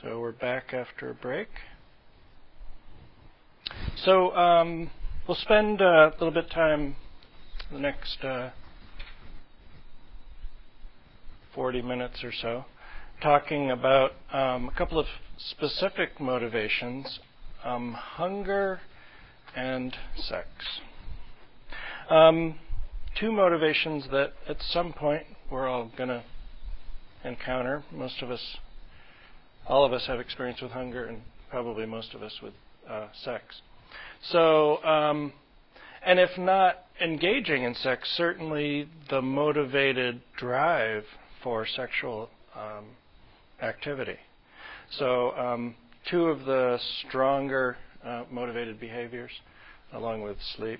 So we're back after a break. So um, we'll spend uh, a little bit of time the next uh, 40 minutes or so talking about um, a couple of specific motivations um, hunger and sex. Um, two motivations that at some point we're all going to encounter. Most of us, all of us have experience with hunger, and probably most of us with uh, sex. So, um, and if not engaging in sex, certainly the motivated drive for sexual um, activity. So, um, two of the stronger uh, motivated behaviors, along with sleep.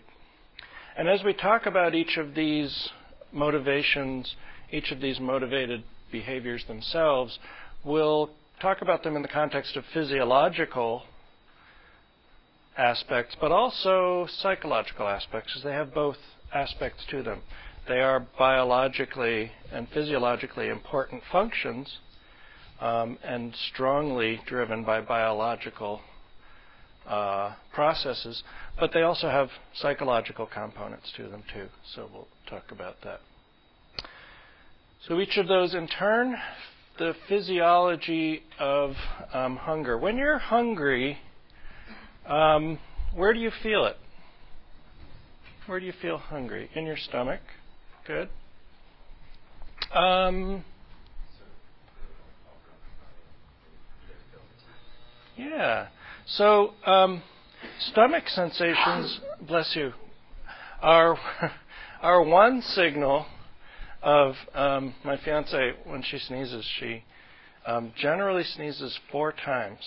And as we talk about each of these motivations, each of these motivated behaviors themselves, we'll talk about them in the context of physiological aspects, but also psychological aspects, because they have both aspects to them. They are biologically and physiologically important functions um, and strongly driven by biological uh, processes, but they also have psychological components to them too. So we'll talk about that. So each of those in turn, the physiology of um, hunger. When you're hungry, um, where do you feel it? Where do you feel hungry? In your stomach. Good. Um, Yeah. So, um, stomach sensations, bless you, are are one signal of um, my fiance when she sneezes. She um, generally sneezes four times,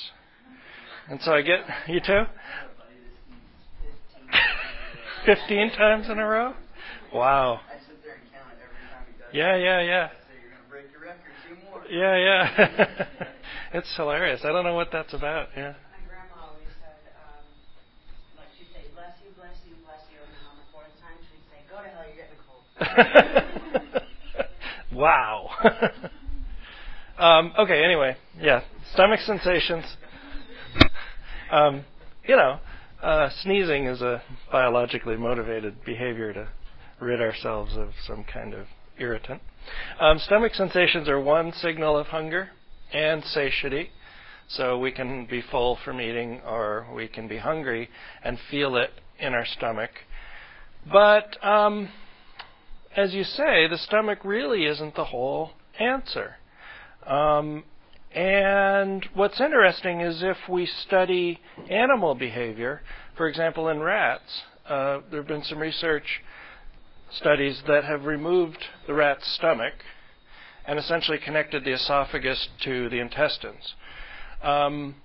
and so I get you too. Fifteen times in a row. Wow. Yeah, yeah, yeah. Yeah, yeah. it's hilarious. I don't know what that's about. Yeah. My grandma always said, um, like she'd say, "Bless you, bless you, bless you," and then on the fourth time she'd say, "Go to hell, you're getting a cold." wow. um, okay. Anyway, yeah. Stomach sensations. Um, you know, uh, sneezing is a biologically motivated behavior to rid ourselves of some kind of irritant. Um, stomach sensations are one signal of hunger and satiety. So we can be full from eating or we can be hungry and feel it in our stomach. But um, as you say, the stomach really isn't the whole answer. Um, and what's interesting is if we study animal behavior, for example, in rats, uh, there have been some research studies that have removed the rat's stomach and essentially connected the esophagus to the intestines. Um,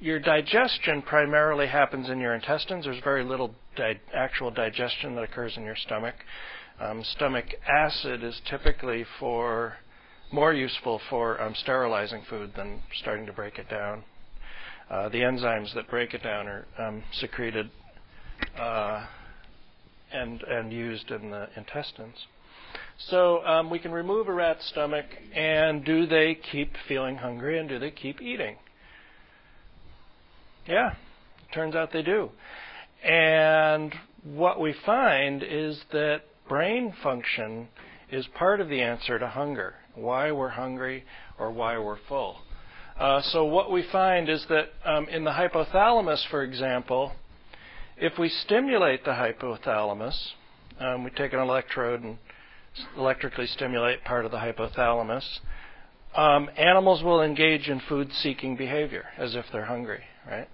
your digestion primarily happens in your intestines. There's very little di- actual digestion that occurs in your stomach. Um, stomach acid is typically for more useful for um, sterilizing food than starting to break it down. Uh, the enzymes that break it down are um, secreted uh, and and used in the intestines. So um, we can remove a rat's stomach, and do they keep feeling hungry and do they keep eating? Yeah, it turns out they do. And what we find is that brain function is part of the answer to hunger, why we're hungry or why we're full. Uh, so what we find is that um, in the hypothalamus, for example, if we stimulate the hypothalamus, um, we take an electrode and electrically stimulate part of the hypothalamus, um, animals will engage in food seeking behavior as if they're hungry, right?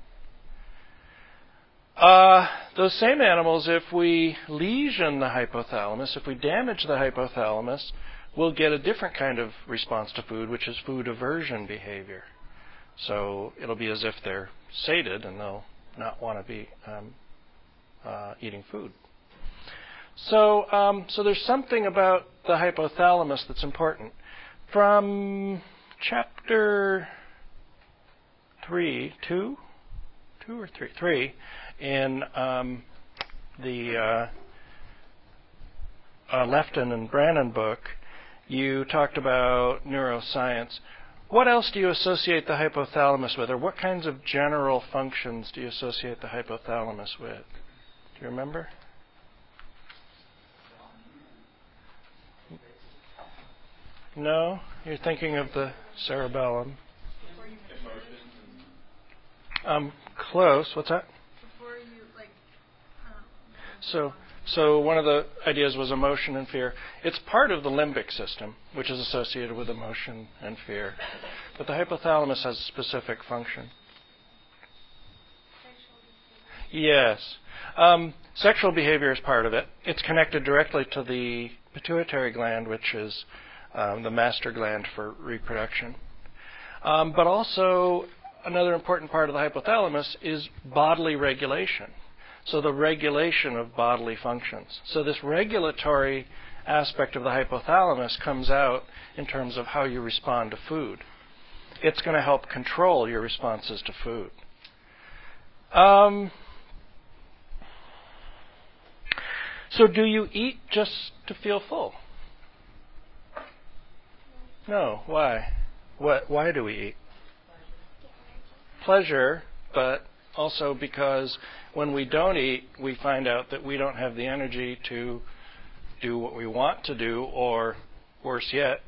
Uh, those same animals, if we lesion the hypothalamus, if we damage the hypothalamus, will get a different kind of response to food, which is food aversion behavior. So it'll be as if they're sated and they'll not want to be um, uh, eating food. So, um, so there's something about the hypothalamus that's important. From chapter three, two, two or three, three, in um, the uh, uh, Lefton and Brannon book, you talked about neuroscience. What else do you associate the hypothalamus with, or what kinds of general functions do you associate the hypothalamus with? Do you remember? No? You're thinking of the cerebellum. Um, close. What's that? So, so one of the ideas was emotion and fear. It's part of the limbic system, which is associated with emotion and fear. But the hypothalamus has a specific function. Yes. Um, sexual behavior is part of it. It's connected directly to the pituitary gland, which is um, the master gland for reproduction. Um, but also, another important part of the hypothalamus is bodily regulation. So, the regulation of bodily functions. So, this regulatory aspect of the hypothalamus comes out in terms of how you respond to food. It's going to help control your responses to food. Um, so, do you eat just to feel full? No. Why? What? Why do we eat? Pleasure, but also because when we don't eat, we find out that we don't have the energy to do what we want to do, or worse yet,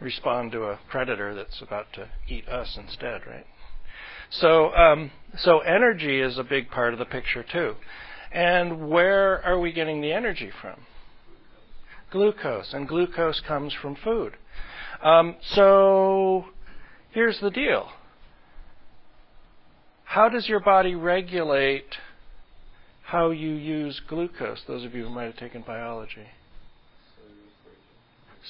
respond to a predator that's about to eat us instead, right? So, um, so energy is a big part of the picture too. And where are we getting the energy from? Glucose, and glucose comes from food. Um, so, here's the deal how does your body regulate how you use glucose? Those of you who might have taken biology.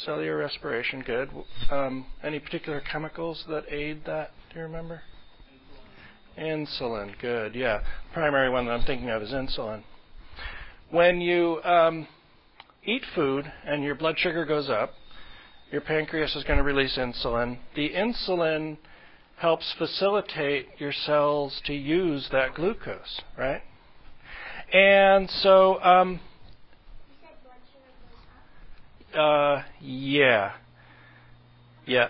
Cellular respiration, good. Um, any particular chemicals that aid that? Do you remember? Insulin, good. Yeah, primary one that I'm thinking of is insulin. When you um, eat food and your blood sugar goes up, your pancreas is going to release insulin. The insulin helps facilitate your cells to use that glucose, right? And so, um, uh, yeah, yeah.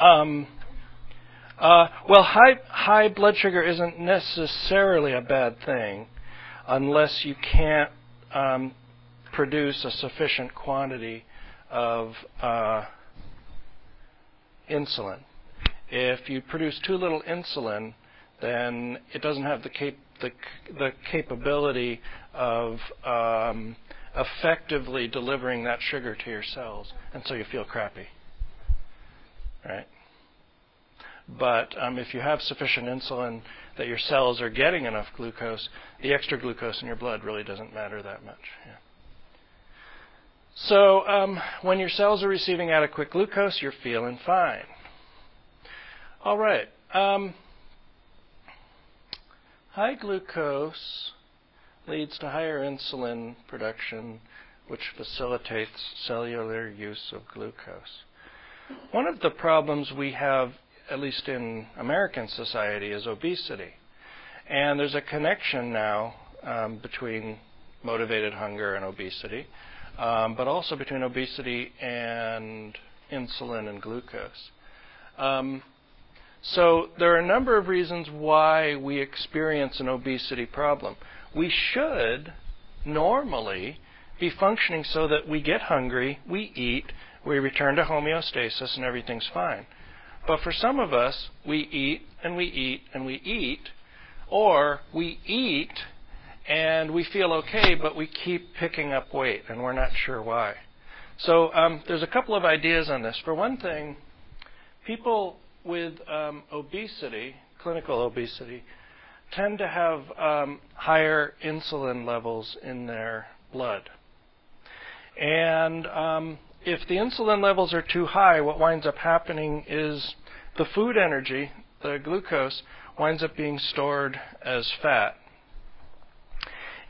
Um, uh, well, high high blood sugar isn't necessarily a bad thing, unless you can't um, produce a sufficient quantity of uh, insulin. If you produce too little insulin, then it doesn't have the, cap- the, the capability of um, effectively delivering that sugar to your cells, and so you feel crappy. Right? But um, if you have sufficient insulin that your cells are getting enough glucose, the extra glucose in your blood really doesn't matter that much. Yeah. So um, when your cells are receiving adequate glucose, you're feeling fine. All right. Um, high glucose leads to higher insulin production, which facilitates cellular use of glucose. One of the problems we have, at least in American society, is obesity. And there's a connection now um, between motivated hunger and obesity um, but also between obesity and insulin and glucose. Um, so there are a number of reasons why we experience an obesity problem. We should normally be functioning so that we get hungry, we eat, we return to homeostasis, and everything's fine. But for some of us, we eat and we eat and we eat, or we eat and we feel okay, but we keep picking up weight, and we're not sure why. So um, there's a couple of ideas on this. For one thing, people with um, obesity, clinical obesity, tend to have um, higher insulin levels in their blood. And um, if the insulin levels are too high, what winds up happening is the food energy, the glucose, winds up being stored as fat.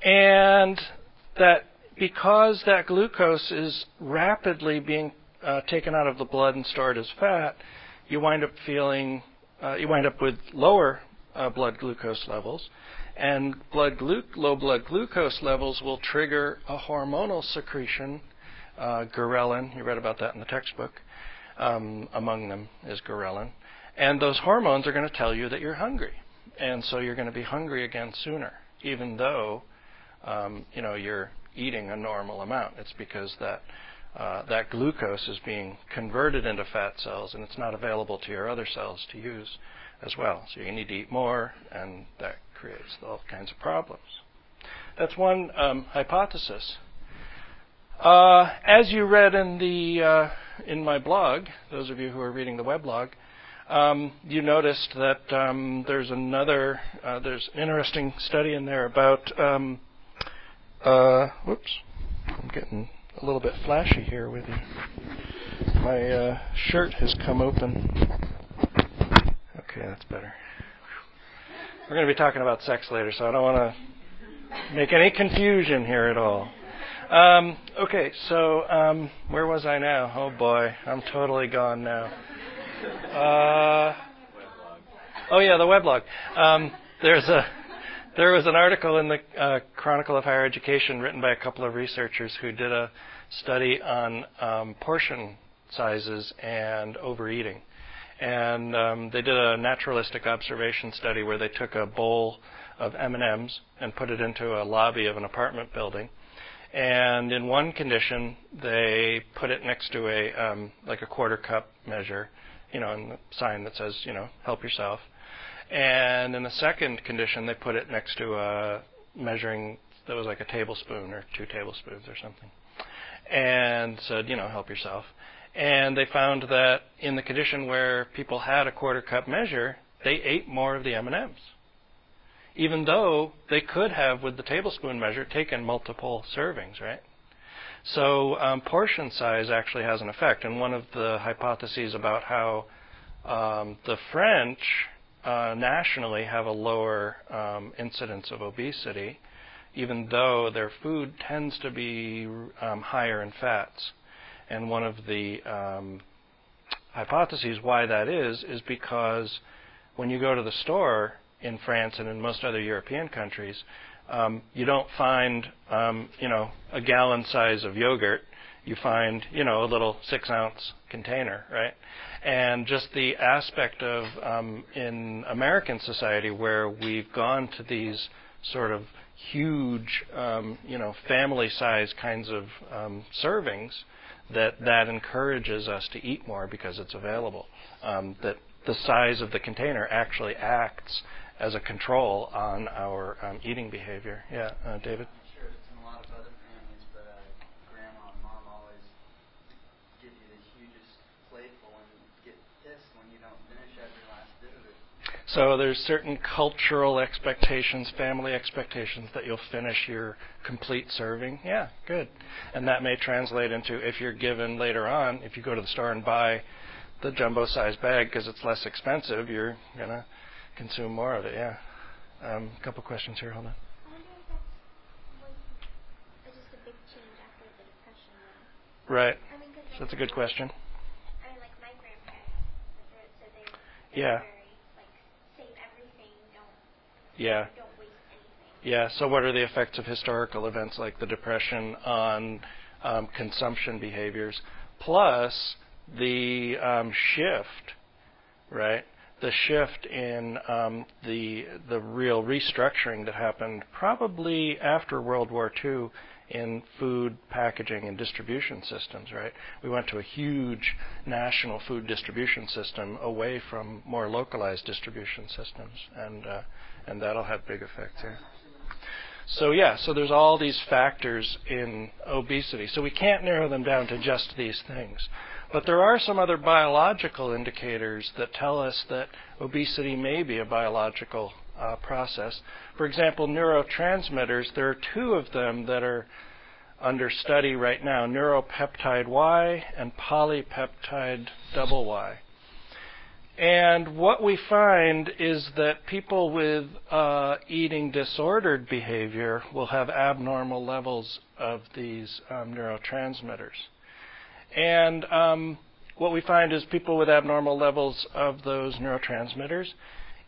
And that because that glucose is rapidly being uh, taken out of the blood and stored as fat, you wind up feeling, uh, you wind up with lower uh, blood glucose levels. And blood glu- low blood glucose levels will trigger a hormonal secretion, uh, ghrelin. You read about that in the textbook. Um, among them is ghrelin. And those hormones are going to tell you that you're hungry. And so you're going to be hungry again sooner, even though um, you know you're eating a normal amount. It's because that uh, that glucose is being converted into fat cells and it's not available to your other cells to use as well. So you need to eat more, and that creates all kinds of problems. That's one um, hypothesis. Uh, as you read in the uh, in my blog, those of you who are reading the weblog, um, you noticed that um, there's another uh, there's an interesting study in there about um, uh, whoops, I'm getting a little bit flashy here with you. My uh, shirt has come open. Okay, that's better. We're going to be talking about sex later, so I don't want to make any confusion here at all. Um, okay, so um, where was I now? Oh boy, I'm totally gone now. Uh, oh yeah, the weblog. Um, there's a there was an article in the uh, Chronicle of Higher Education written by a couple of researchers who did a study on um, portion sizes and overeating. And um, they did a naturalistic observation study where they took a bowl of M&Ms and put it into a lobby of an apartment building. And in one condition, they put it next to a um, like a quarter cup measure, you know, and the sign that says, you know, help yourself. And in the second condition, they put it next to a measuring that was like a tablespoon or two tablespoons or something, and said, you know, help yourself. And they found that in the condition where people had a quarter cup measure, they ate more of the M&Ms, even though they could have, with the tablespoon measure, taken multiple servings, right? So um, portion size actually has an effect. And one of the hypotheses about how um, the French uh, nationally have a lower um, incidence of obesity, even though their food tends to be um, higher in fats. And one of the um, hypotheses why that is is because when you go to the store in France and in most other European countries, um, you don't find um, you know a gallon size of yogurt. You find you know a little six ounce container, right? and just the aspect of um, in American society where we've gone to these sort of huge, um, you know, family-size kinds of um, servings, that that encourages us to eat more because it's available. Um, that the size of the container actually acts as a control on our um, eating behavior. Yeah, uh, David. So there's certain cultural expectations, family expectations that you'll finish your complete serving. Yeah, good. And that may translate into if you're given later on, if you go to the store and buy the jumbo size bag because it's less expensive, you're going to consume more of it. Yeah. Um, a couple questions here. Hold on. Right. I mean, that's a good question. I mean, like my grandparents, so yeah. Yeah. Yeah. So, what are the effects of historical events like the Depression on um, consumption behaviors, plus the um, shift, right? The shift in um, the the real restructuring that happened probably after World War II in food packaging and distribution systems, right? We went to a huge national food distribution system away from more localized distribution systems, and uh, and that'll have big effects here. So yeah, so there's all these factors in obesity. So we can't narrow them down to just these things. But there are some other biological indicators that tell us that obesity may be a biological uh, process. For example, neurotransmitters, there are two of them that are under study right now neuropeptide Y and polypeptide double Y. And what we find is that people with uh, eating disordered behavior will have abnormal levels of these um, neurotransmitters. And um, what we find is people with abnormal levels of those neurotransmitters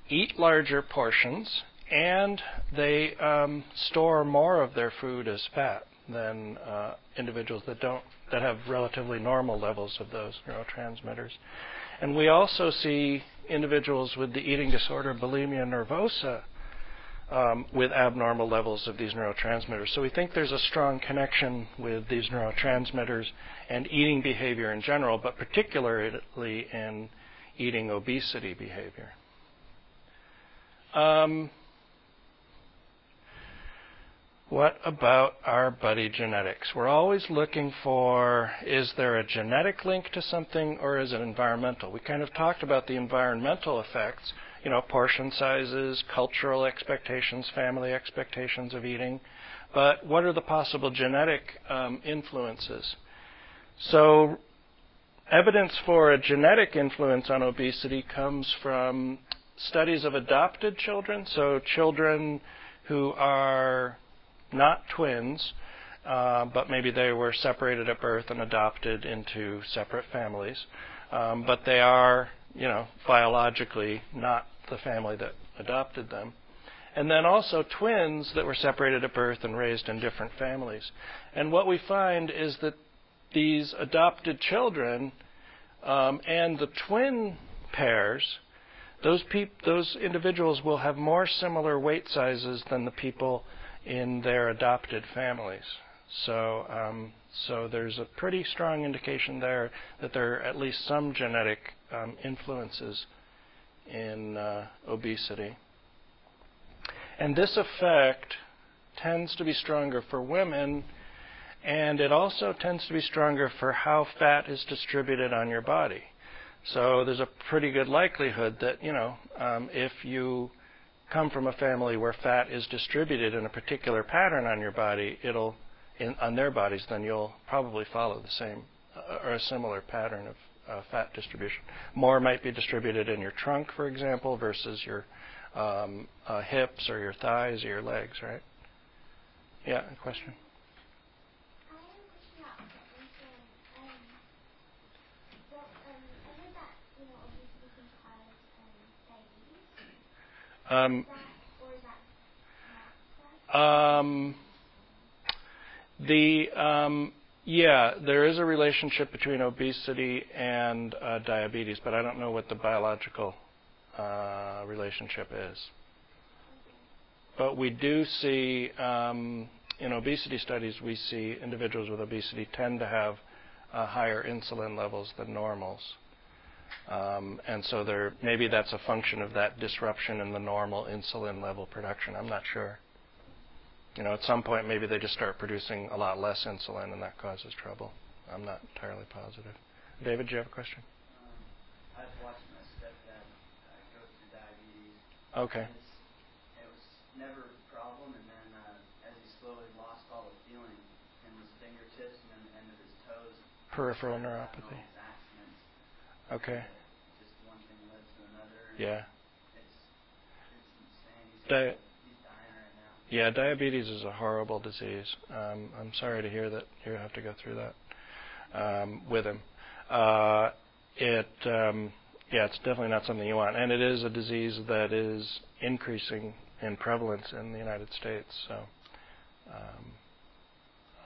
eat larger portions and they um, store more of their food as fat than uh, individuals that don't that have relatively normal levels of those neurotransmitters. And we also see individuals with the eating disorder bulimia nervosa um, with abnormal levels of these neurotransmitters. So we think there's a strong connection with these neurotransmitters and eating behavior in general, but particularly in eating obesity behavior. Um, what about our buddy genetics? We're always looking for is there a genetic link to something or is it environmental? We kind of talked about the environmental effects, you know, portion sizes, cultural expectations, family expectations of eating. But what are the possible genetic um, influences? So, evidence for a genetic influence on obesity comes from studies of adopted children, so children who are not twins, uh, but maybe they were separated at birth and adopted into separate families. Um, but they are, you know, biologically not the family that adopted them. And then also twins that were separated at birth and raised in different families. And what we find is that these adopted children um, and the twin pairs, those, peop- those individuals will have more similar weight sizes than the people in their adopted families. So, um, so there's a pretty strong indication there that there are at least some genetic um, influences in uh, obesity. And this effect tends to be stronger for women, and it also tends to be stronger for how fat is distributed on your body. So there's a pretty good likelihood that, you know, um, if you come from a family where fat is distributed in a particular pattern on your body, it'll in, on their bodies, then you'll probably follow the same uh, or a similar pattern of uh, fat distribution. More might be distributed in your trunk, for example, versus your um, uh, hips or your thighs or your legs, right? Yeah, question. Um, um, the um, yeah, there is a relationship between obesity and uh, diabetes, but I don't know what the biological uh, relationship is. But we do see um, in obesity studies, we see individuals with obesity tend to have uh, higher insulin levels than normals. Um, and so there, maybe that's a function of that disruption in the normal insulin level production. I'm not sure. You know, at some point maybe they just start producing a lot less insulin and that causes trouble. I'm not entirely positive. David, do you have a question? Um, I was watching my stepdad uh, go through diabetes. Okay. it was never a problem, and then uh, as he slowly lost all the feeling in his fingertips and then the end of his toes. Peripheral neuropathy. Okay. Just one thing led to another. Yeah. It's, it's Di- he's dying right now. Yeah, diabetes is a horrible disease. Um, I'm sorry to hear that you have to go through that um, with him. Uh, it, um, yeah, it's definitely not something you want, and it is a disease that is increasing in prevalence in the United States. So um,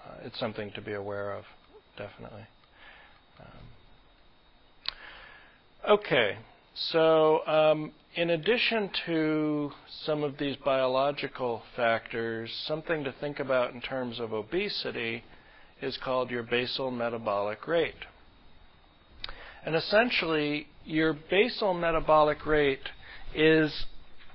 uh, it's something to be aware of, definitely. Um, Okay, so um, in addition to some of these biological factors, something to think about in terms of obesity is called your basal metabolic rate. And essentially, your basal metabolic rate is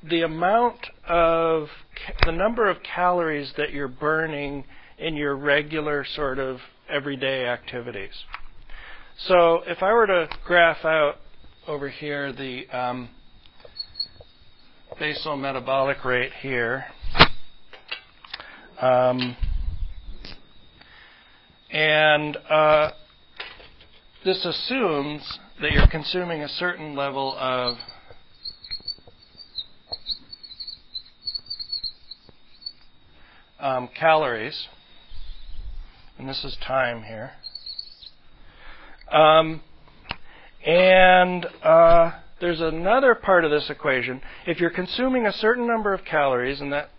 the amount of ca- the number of calories that you're burning in your regular sort of everyday activities. So if I were to graph out over here the um, basal metabolic rate here, um, and uh, this assumes that you're consuming a certain level of um, calories, and this is time here. Um, and uh, there's another part of this equation. If you're consuming a certain number of calories, and that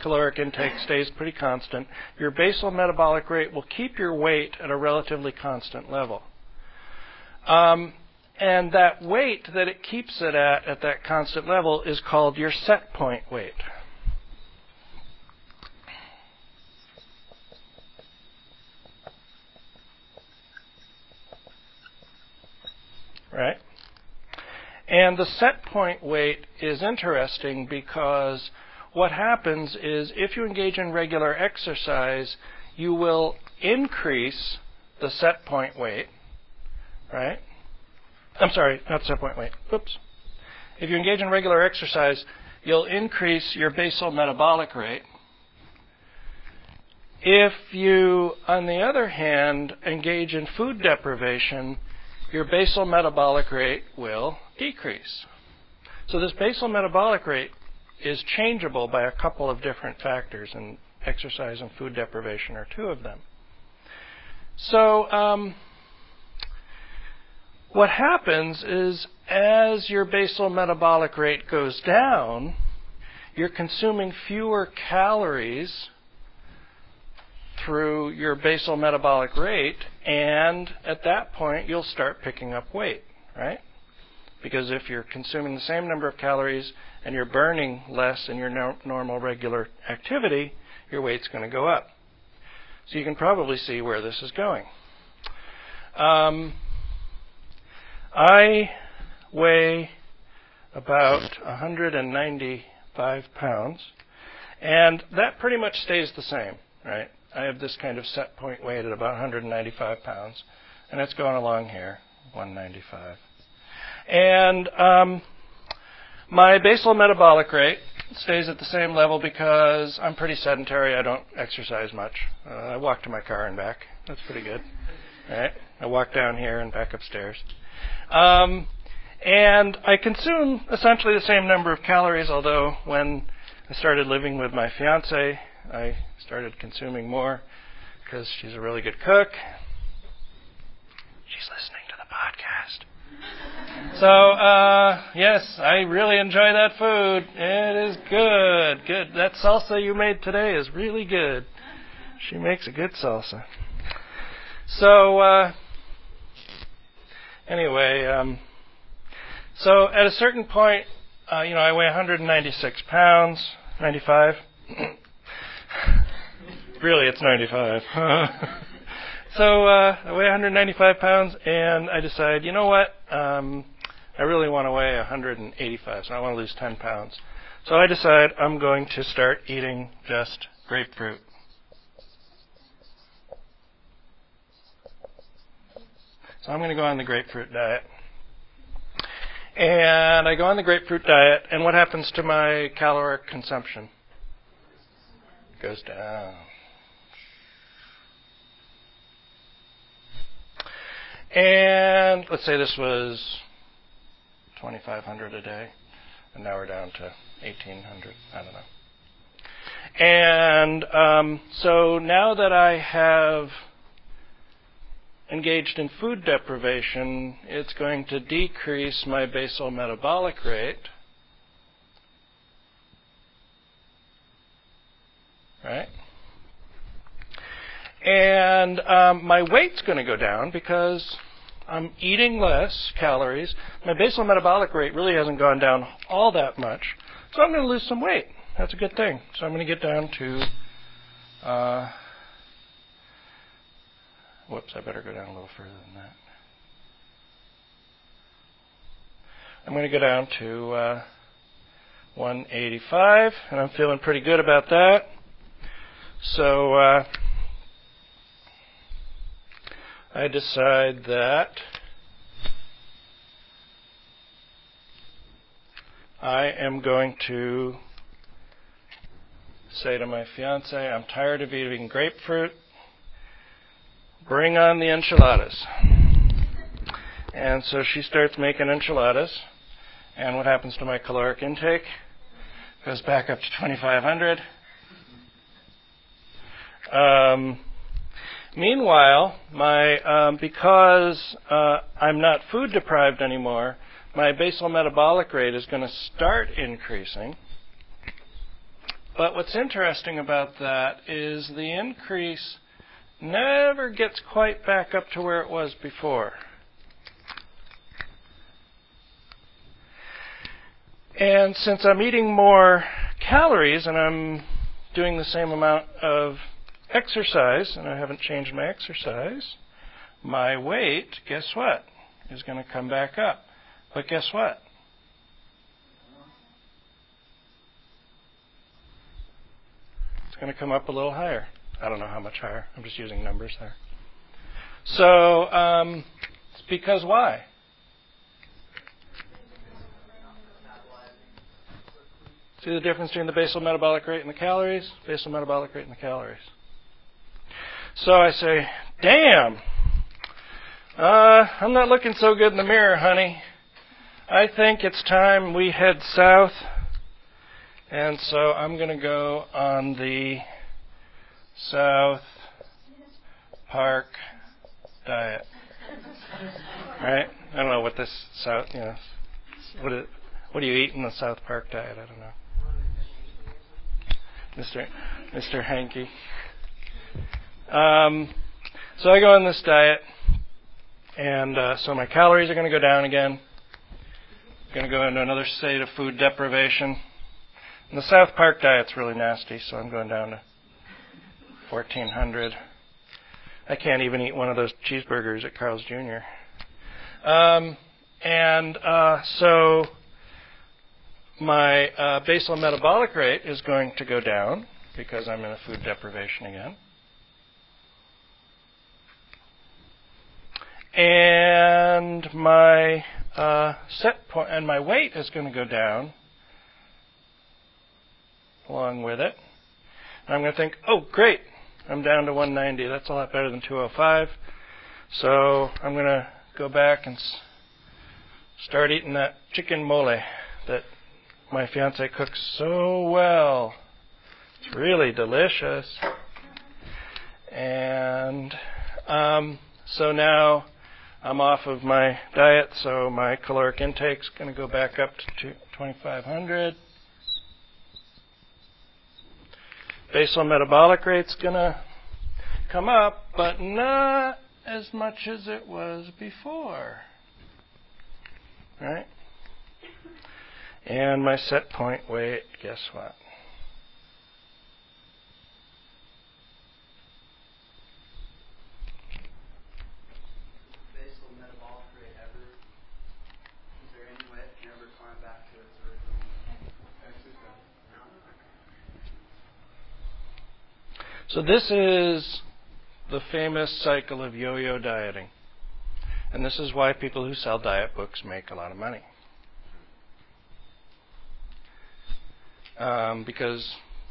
caloric intake stays pretty constant, your basal metabolic rate will keep your weight at a relatively constant level. Um, and that weight that it keeps it at, at that constant level, is called your set point weight. Right? And the set point weight is interesting because what happens is if you engage in regular exercise, you will increase the set point weight, right? I'm sorry, not set point weight. Oops. If you engage in regular exercise, you'll increase your basal metabolic rate. If you, on the other hand, engage in food deprivation, your basal metabolic rate will decrease. So this basal metabolic rate is changeable by a couple of different factors, and exercise and food deprivation are two of them. So, um, what happens is as your basal metabolic rate goes down, you're consuming fewer calories through your basal metabolic rate, and at that point, you'll start picking up weight, right? Because if you're consuming the same number of calories and you're burning less in your no- normal regular activity, your weight's going to go up. So you can probably see where this is going. Um, I weigh about 195 pounds, and that pretty much stays the same, right? I have this kind of set point weight at about 195 pounds, and it's going along here, 195. And um, my basal metabolic rate stays at the same level because I'm pretty sedentary. I don't exercise much. Uh, I walk to my car and back. That's pretty good. Right? I walk down here and back upstairs. Um, and I consume essentially the same number of calories, although when I started living with my fiance, I started consuming more because she's a really good cook. She's listening to the podcast. So, uh, yes, I really enjoy that food. It is good. Good. That salsa you made today is really good. She makes a good salsa. So, uh, anyway, um, so at a certain point, uh, you know, I weigh 196 pounds, 95. really, it's 95. so uh, I weigh 195 pounds, and I decide, you know what? Um, I really want to weigh 185, so I want to lose 10 pounds. So I decide I'm going to start eating just grapefruit. So I'm going to go on the grapefruit diet. And I go on the grapefruit diet, and what happens to my caloric consumption? Goes down. And let's say this was 2500 a day, and now we're down to 1800. I don't know. And um, so now that I have engaged in food deprivation, it's going to decrease my basal metabolic rate. Right? And um, my weight's going to go down because I'm eating less calories. My basal metabolic rate really hasn't gone down all that much. So I'm going to lose some weight. That's a good thing. So I'm going to get down to. Uh, whoops, I better go down a little further than that. I'm going to go down to uh, 185, and I'm feeling pretty good about that. So uh, I decide that I am going to say to my fiance, I'm tired of eating grapefruit. Bring on the enchiladas. And so she starts making enchiladas. And what happens to my caloric intake? Goes back up to 2500. Um, meanwhile, my um, because uh, I'm not food deprived anymore, my basal metabolic rate is going to start increasing. But what's interesting about that is the increase never gets quite back up to where it was before. And since I'm eating more calories and I'm doing the same amount of exercise, and I haven't changed my exercise, my weight, guess what, is going to come back up. But guess what? It's going to come up a little higher. I don't know how much higher. I'm just using numbers there. So, um, it's because why? See the difference between the basal metabolic rate and the calories? Basal metabolic rate and the calories. So I say, damn, uh, I'm not looking so good in the mirror, honey. I think it's time we head south. And so I'm going to go on the South Park diet. Right? I don't know what this South, you know, what, what do you eat in the South Park diet? I don't know. Mr. Mr. Hanky. Um, so I go on this diet, and uh, so my calories are going to go down again I'm going to go into another state of food deprivation. And the South Park diet's really nasty, so I'm going down to 1400. I can't even eat one of those cheeseburgers at Carl's Jr. Um, and uh, so my uh, basal metabolic rate is going to go down because I'm in a food deprivation again. And my uh, set point, and my weight is going to go down along with it. And I'm going to think, oh, great, I'm down to 190. That's a lot better than 205. So I'm going to go back and s- start eating that chicken mole that my fiance cooks so well. It's really delicious. And um, so now I'm off of my diet, so my caloric intake's going to go back up to 2,500. Basal metabolic rate's going to come up, but not as much as it was before. Right? And my set point weight, guess what? basal metabolic rate ever? Is there any way it can ever climb back to its original? No? So this is the famous cycle of yo-yo dieting. And this is why people who sell diet books make a lot of money. Um, because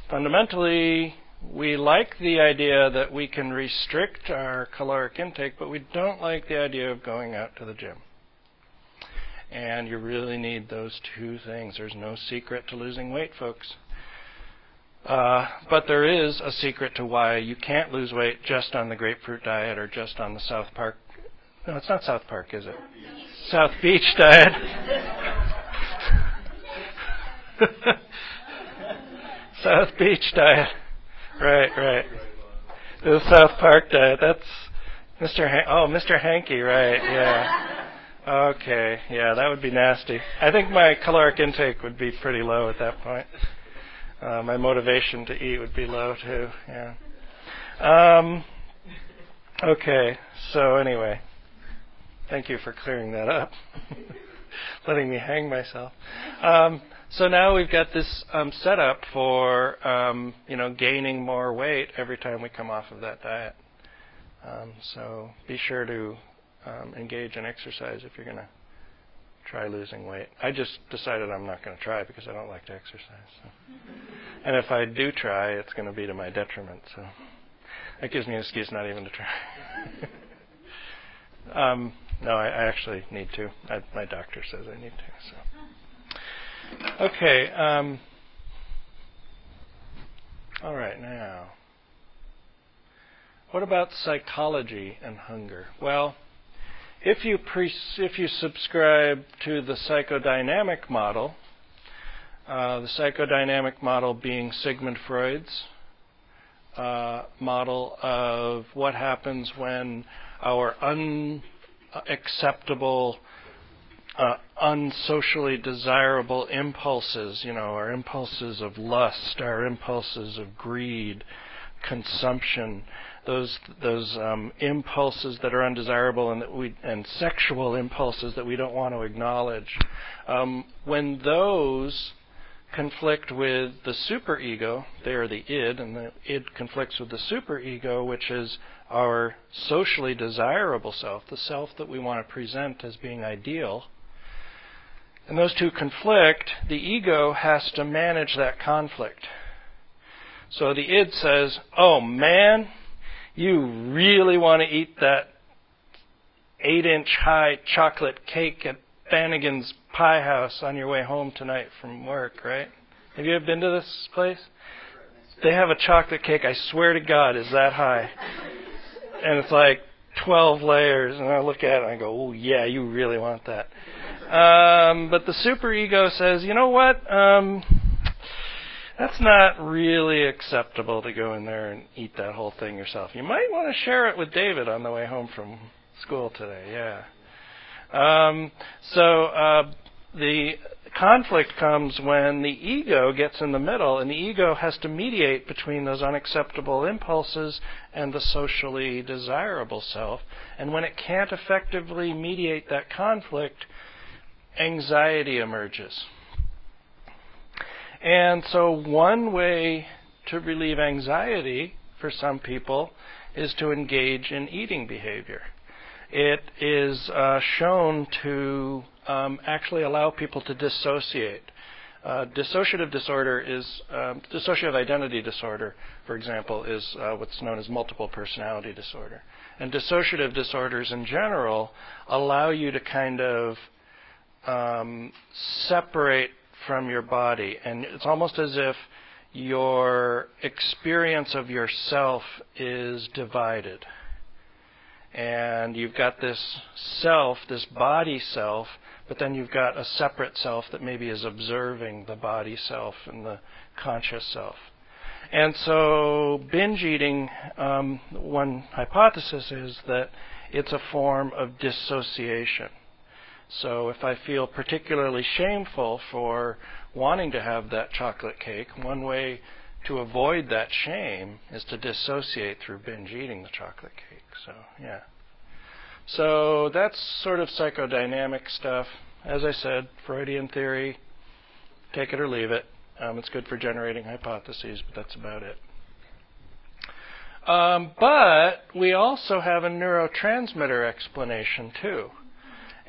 fundamentally, we like the idea that we can restrict our caloric intake, but we don't like the idea of going out to the gym. And you really need those two things. There's no secret to losing weight, folks. Uh, but there is a secret to why you can't lose weight just on the grapefruit diet or just on the South Park. No, it's not South Park, is it? South Beach diet. South Beach diet. Right, right. The South Park diet. That's Mr. Han- oh, Mr. Hanky, right? Yeah. Okay, yeah, that would be nasty. I think my caloric intake would be pretty low at that point. Uh, my motivation to eat would be low too. Yeah. Um, okay. So anyway, thank you for clearing that up, letting me hang myself. Um, so now we've got this um, setup for um, you know gaining more weight every time we come off of that diet. Um, so be sure to um, engage in exercise if you're going to try losing weight. I just decided I'm not going to try because I don't like to exercise. So. and if I do try, it's going to be to my detriment. So that gives me an excuse not even to try. um, no, I, I, actually need to. I, my doctor says I need to. So okay. Um, all right now. What about psychology and hunger? Well, if you pre- if you subscribe to the psychodynamic model, uh, the psychodynamic model being Sigmund Freud's uh, model of what happens when our unacceptable, uh, unsocially desirable impulses, you know, our impulses of lust, our impulses of greed, consumption, those those um, impulses that are undesirable and that we and sexual impulses that we don't want to acknowledge, um, when those conflict with the superego, they are the id, and the id conflicts with the superego, which is our socially desirable self, the self that we want to present as being ideal. And those two conflict, the ego has to manage that conflict. So the id says, Oh man, you really want to eat that eight inch high chocolate cake at Bannigan's Pie House on your way home tonight from work, right? Have you ever been to this place? They have a chocolate cake, I swear to God, is that high. And it's like 12 layers, and I look at it and I go, oh, yeah, you really want that. Um, but the superego says, you know what? Um, that's not really acceptable to go in there and eat that whole thing yourself. You might want to share it with David on the way home from school today. Yeah. Um, so uh, the conflict comes when the ego gets in the middle, and the ego has to mediate between those unacceptable impulses and the socially desirable self. And when it can't effectively mediate that conflict, anxiety emerges. And so, one way to relieve anxiety for some people is to engage in eating behavior. It is uh, shown to um, actually allow people to dissociate. Uh, dissociative disorder is um, dissociative identity disorder, for example, is uh, what's known as multiple personality disorder. And dissociative disorders in general allow you to kind of um, separate from your body. And it's almost as if your experience of yourself is divided. And you've got this self, this body self, but then you've got a separate self that maybe is observing the body self and the conscious self. And so, binge eating, um, one hypothesis is that it's a form of dissociation. So if I feel particularly shameful for wanting to have that chocolate cake, one way to avoid that shame is to dissociate through binge eating the chocolate cake. So, yeah. So that's sort of psychodynamic stuff. As I said, Freudian theory, take it or leave it. Um, it's good for generating hypotheses, but that's about it. Um, but we also have a neurotransmitter explanation too.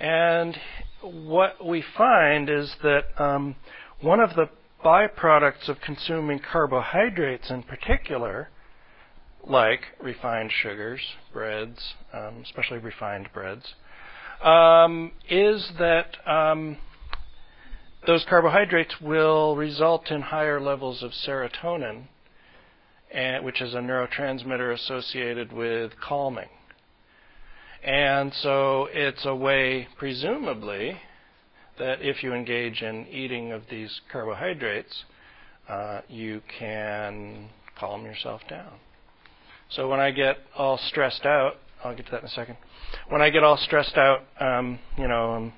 And what we find is that um, one of the byproducts of consuming carbohydrates in particular, like refined sugars, breads, um, especially refined breads, um, is that um, those carbohydrates will result in higher levels of serotonin, and, which is a neurotransmitter associated with calming. And so it's a way, presumably, that if you engage in eating of these carbohydrates, uh, you can calm yourself down. So when I get all stressed out, I'll get to that in a second. When I get all stressed out, um, you know, um,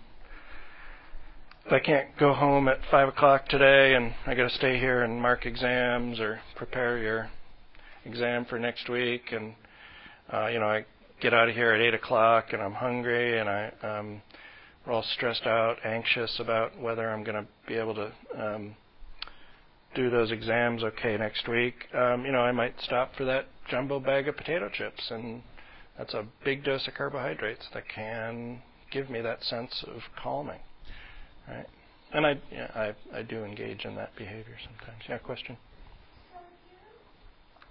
if I can't go home at five o'clock today and I got to stay here and mark exams or prepare your exam for next week, and uh, you know, I get out of here at eight o'clock and I'm hungry and I um, we're all stressed out, anxious about whether I'm going to be able to um, do those exams okay next week, um, you know, I might stop for that jumbo bag of potato chips, and that's a big dose of carbohydrates that can give me that sense of calming, right? And I, yeah, I, I do engage in that behavior sometimes. Yeah, question. So if you're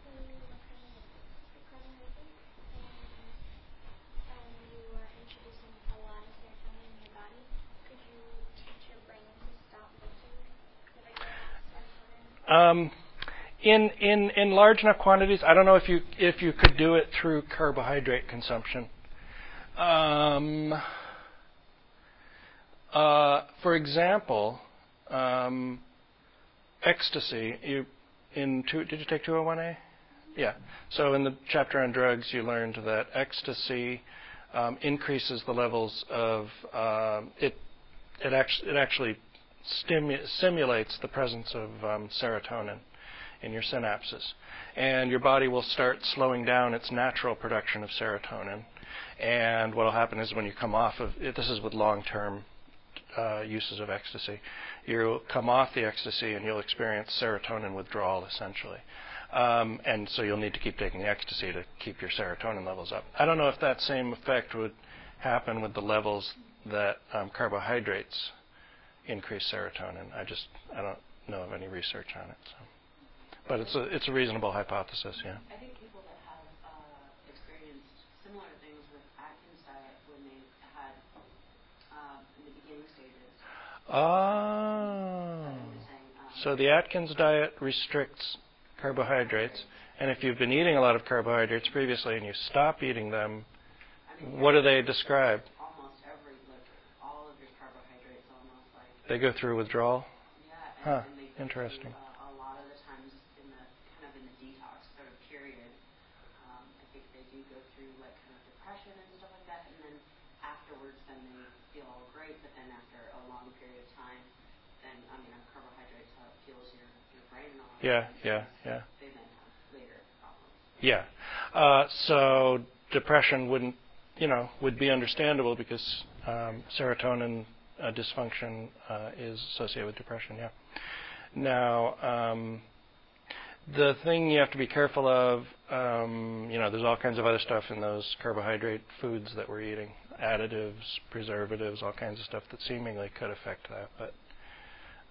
when you were kind of the carbohydrates and and you were introducing a lot of serotonin in your body, could you teach your brain to stop making the regular serotonin? Um, in, in, in large enough quantities, I don't know if you if you could do it through carbohydrate consumption. Um, uh, for example, um, ecstasy. You in two, did you take 201A? Yeah. So in the chapter on drugs, you learned that ecstasy um, increases the levels of um it. It it actually stimu- simulates the presence of um, serotonin in your synapses, and your body will start slowing down its natural production of serotonin. And what will happen is when you come off of this is with long-term uh, uses of ecstasy. You'll come off the ecstasy and you'll experience serotonin withdrawal essentially. Um, and so you'll need to keep taking the ecstasy to keep your serotonin levels up. I don't know if that same effect would happen with the levels that um, carbohydrates increase serotonin. I just I don't know of any research on it. So. But it's a it's a reasonable hypothesis, yeah. I think people that have uh, experienced similar things with Atkins diet when they had um, in the beginning stages. Oh. like you were um, So the Atkins diet restricts carbohydrates, and if you've been eating a lot of carbohydrates previously and you stop eating them, what do they describe? Almost every like all of your carbohydrates almost like They go through withdrawal. yeah. Huh, they interesting. through, Uh, a lot of the times in the kind of in the detox sort of period, um, I think they do go through like kind of depression and stuff like that, and then afterwards, then they feel all great. But then after a long period of time, then I mean, on carbohydrates, how it fuels your your brain and all. Yeah, yeah, yeah. They then have later problems. Yeah. Uh, so depression wouldn't, you know, would be understandable because um, serotonin uh, dysfunction uh, is associated with depression. Yeah. Now, um, the thing you have to be careful of, um, you know, there's all kinds of other stuff in those carbohydrate foods that we're eating, additives, preservatives, all kinds of stuff that seemingly could affect that. But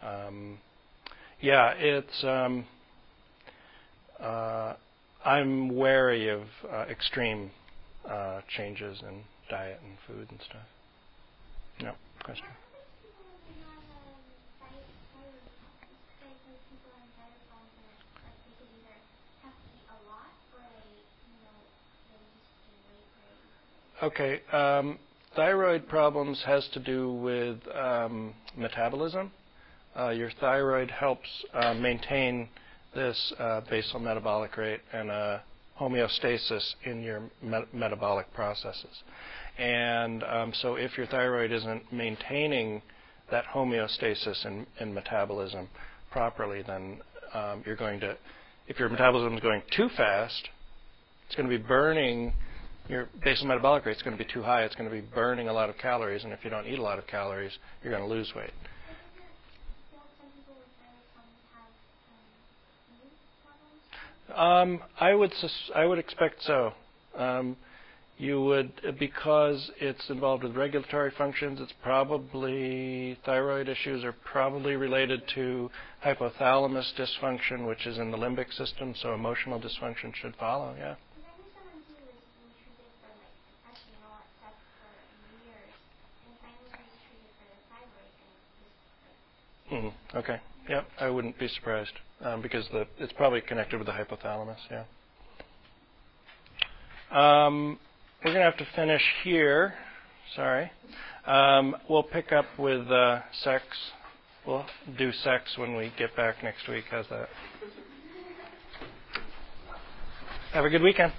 um, yeah, it's. Um, uh, I'm wary of uh, extreme uh, changes in diet and food and stuff. Question. Okay. Um, thyroid problems has to do with um, metabolism. Uh, your thyroid helps uh, maintain this uh, basal metabolic rate and uh, homeostasis in your me- metabolic processes. And um, so, if your thyroid isn't maintaining that homeostasis in, in metabolism properly, then um, you're going to, if your metabolism is going too fast, it's going to be burning your basal metabolic rate is going to be too high. It's going to be burning a lot of calories, and if you don't eat a lot of calories, you're going to lose weight. Um, I would sus- I would expect so. Um, you would because it's involved with regulatory functions. It's probably thyroid issues are probably related to hypothalamus dysfunction, which is in the limbic system. So emotional dysfunction should follow. Yeah. Because I knew someone who was being treated for like depression and all that stuff for years, and finally he was treated for the thyroid and just like hmm Okay. Yep. I wouldn't be surprised um, because the it's probably connected with the hypothalamus. Yeah. Um, we're going to have to finish here. Sorry. Um, we'll pick up with uh, sex. We'll do sex when we get back next week. How's that? Have a good weekend.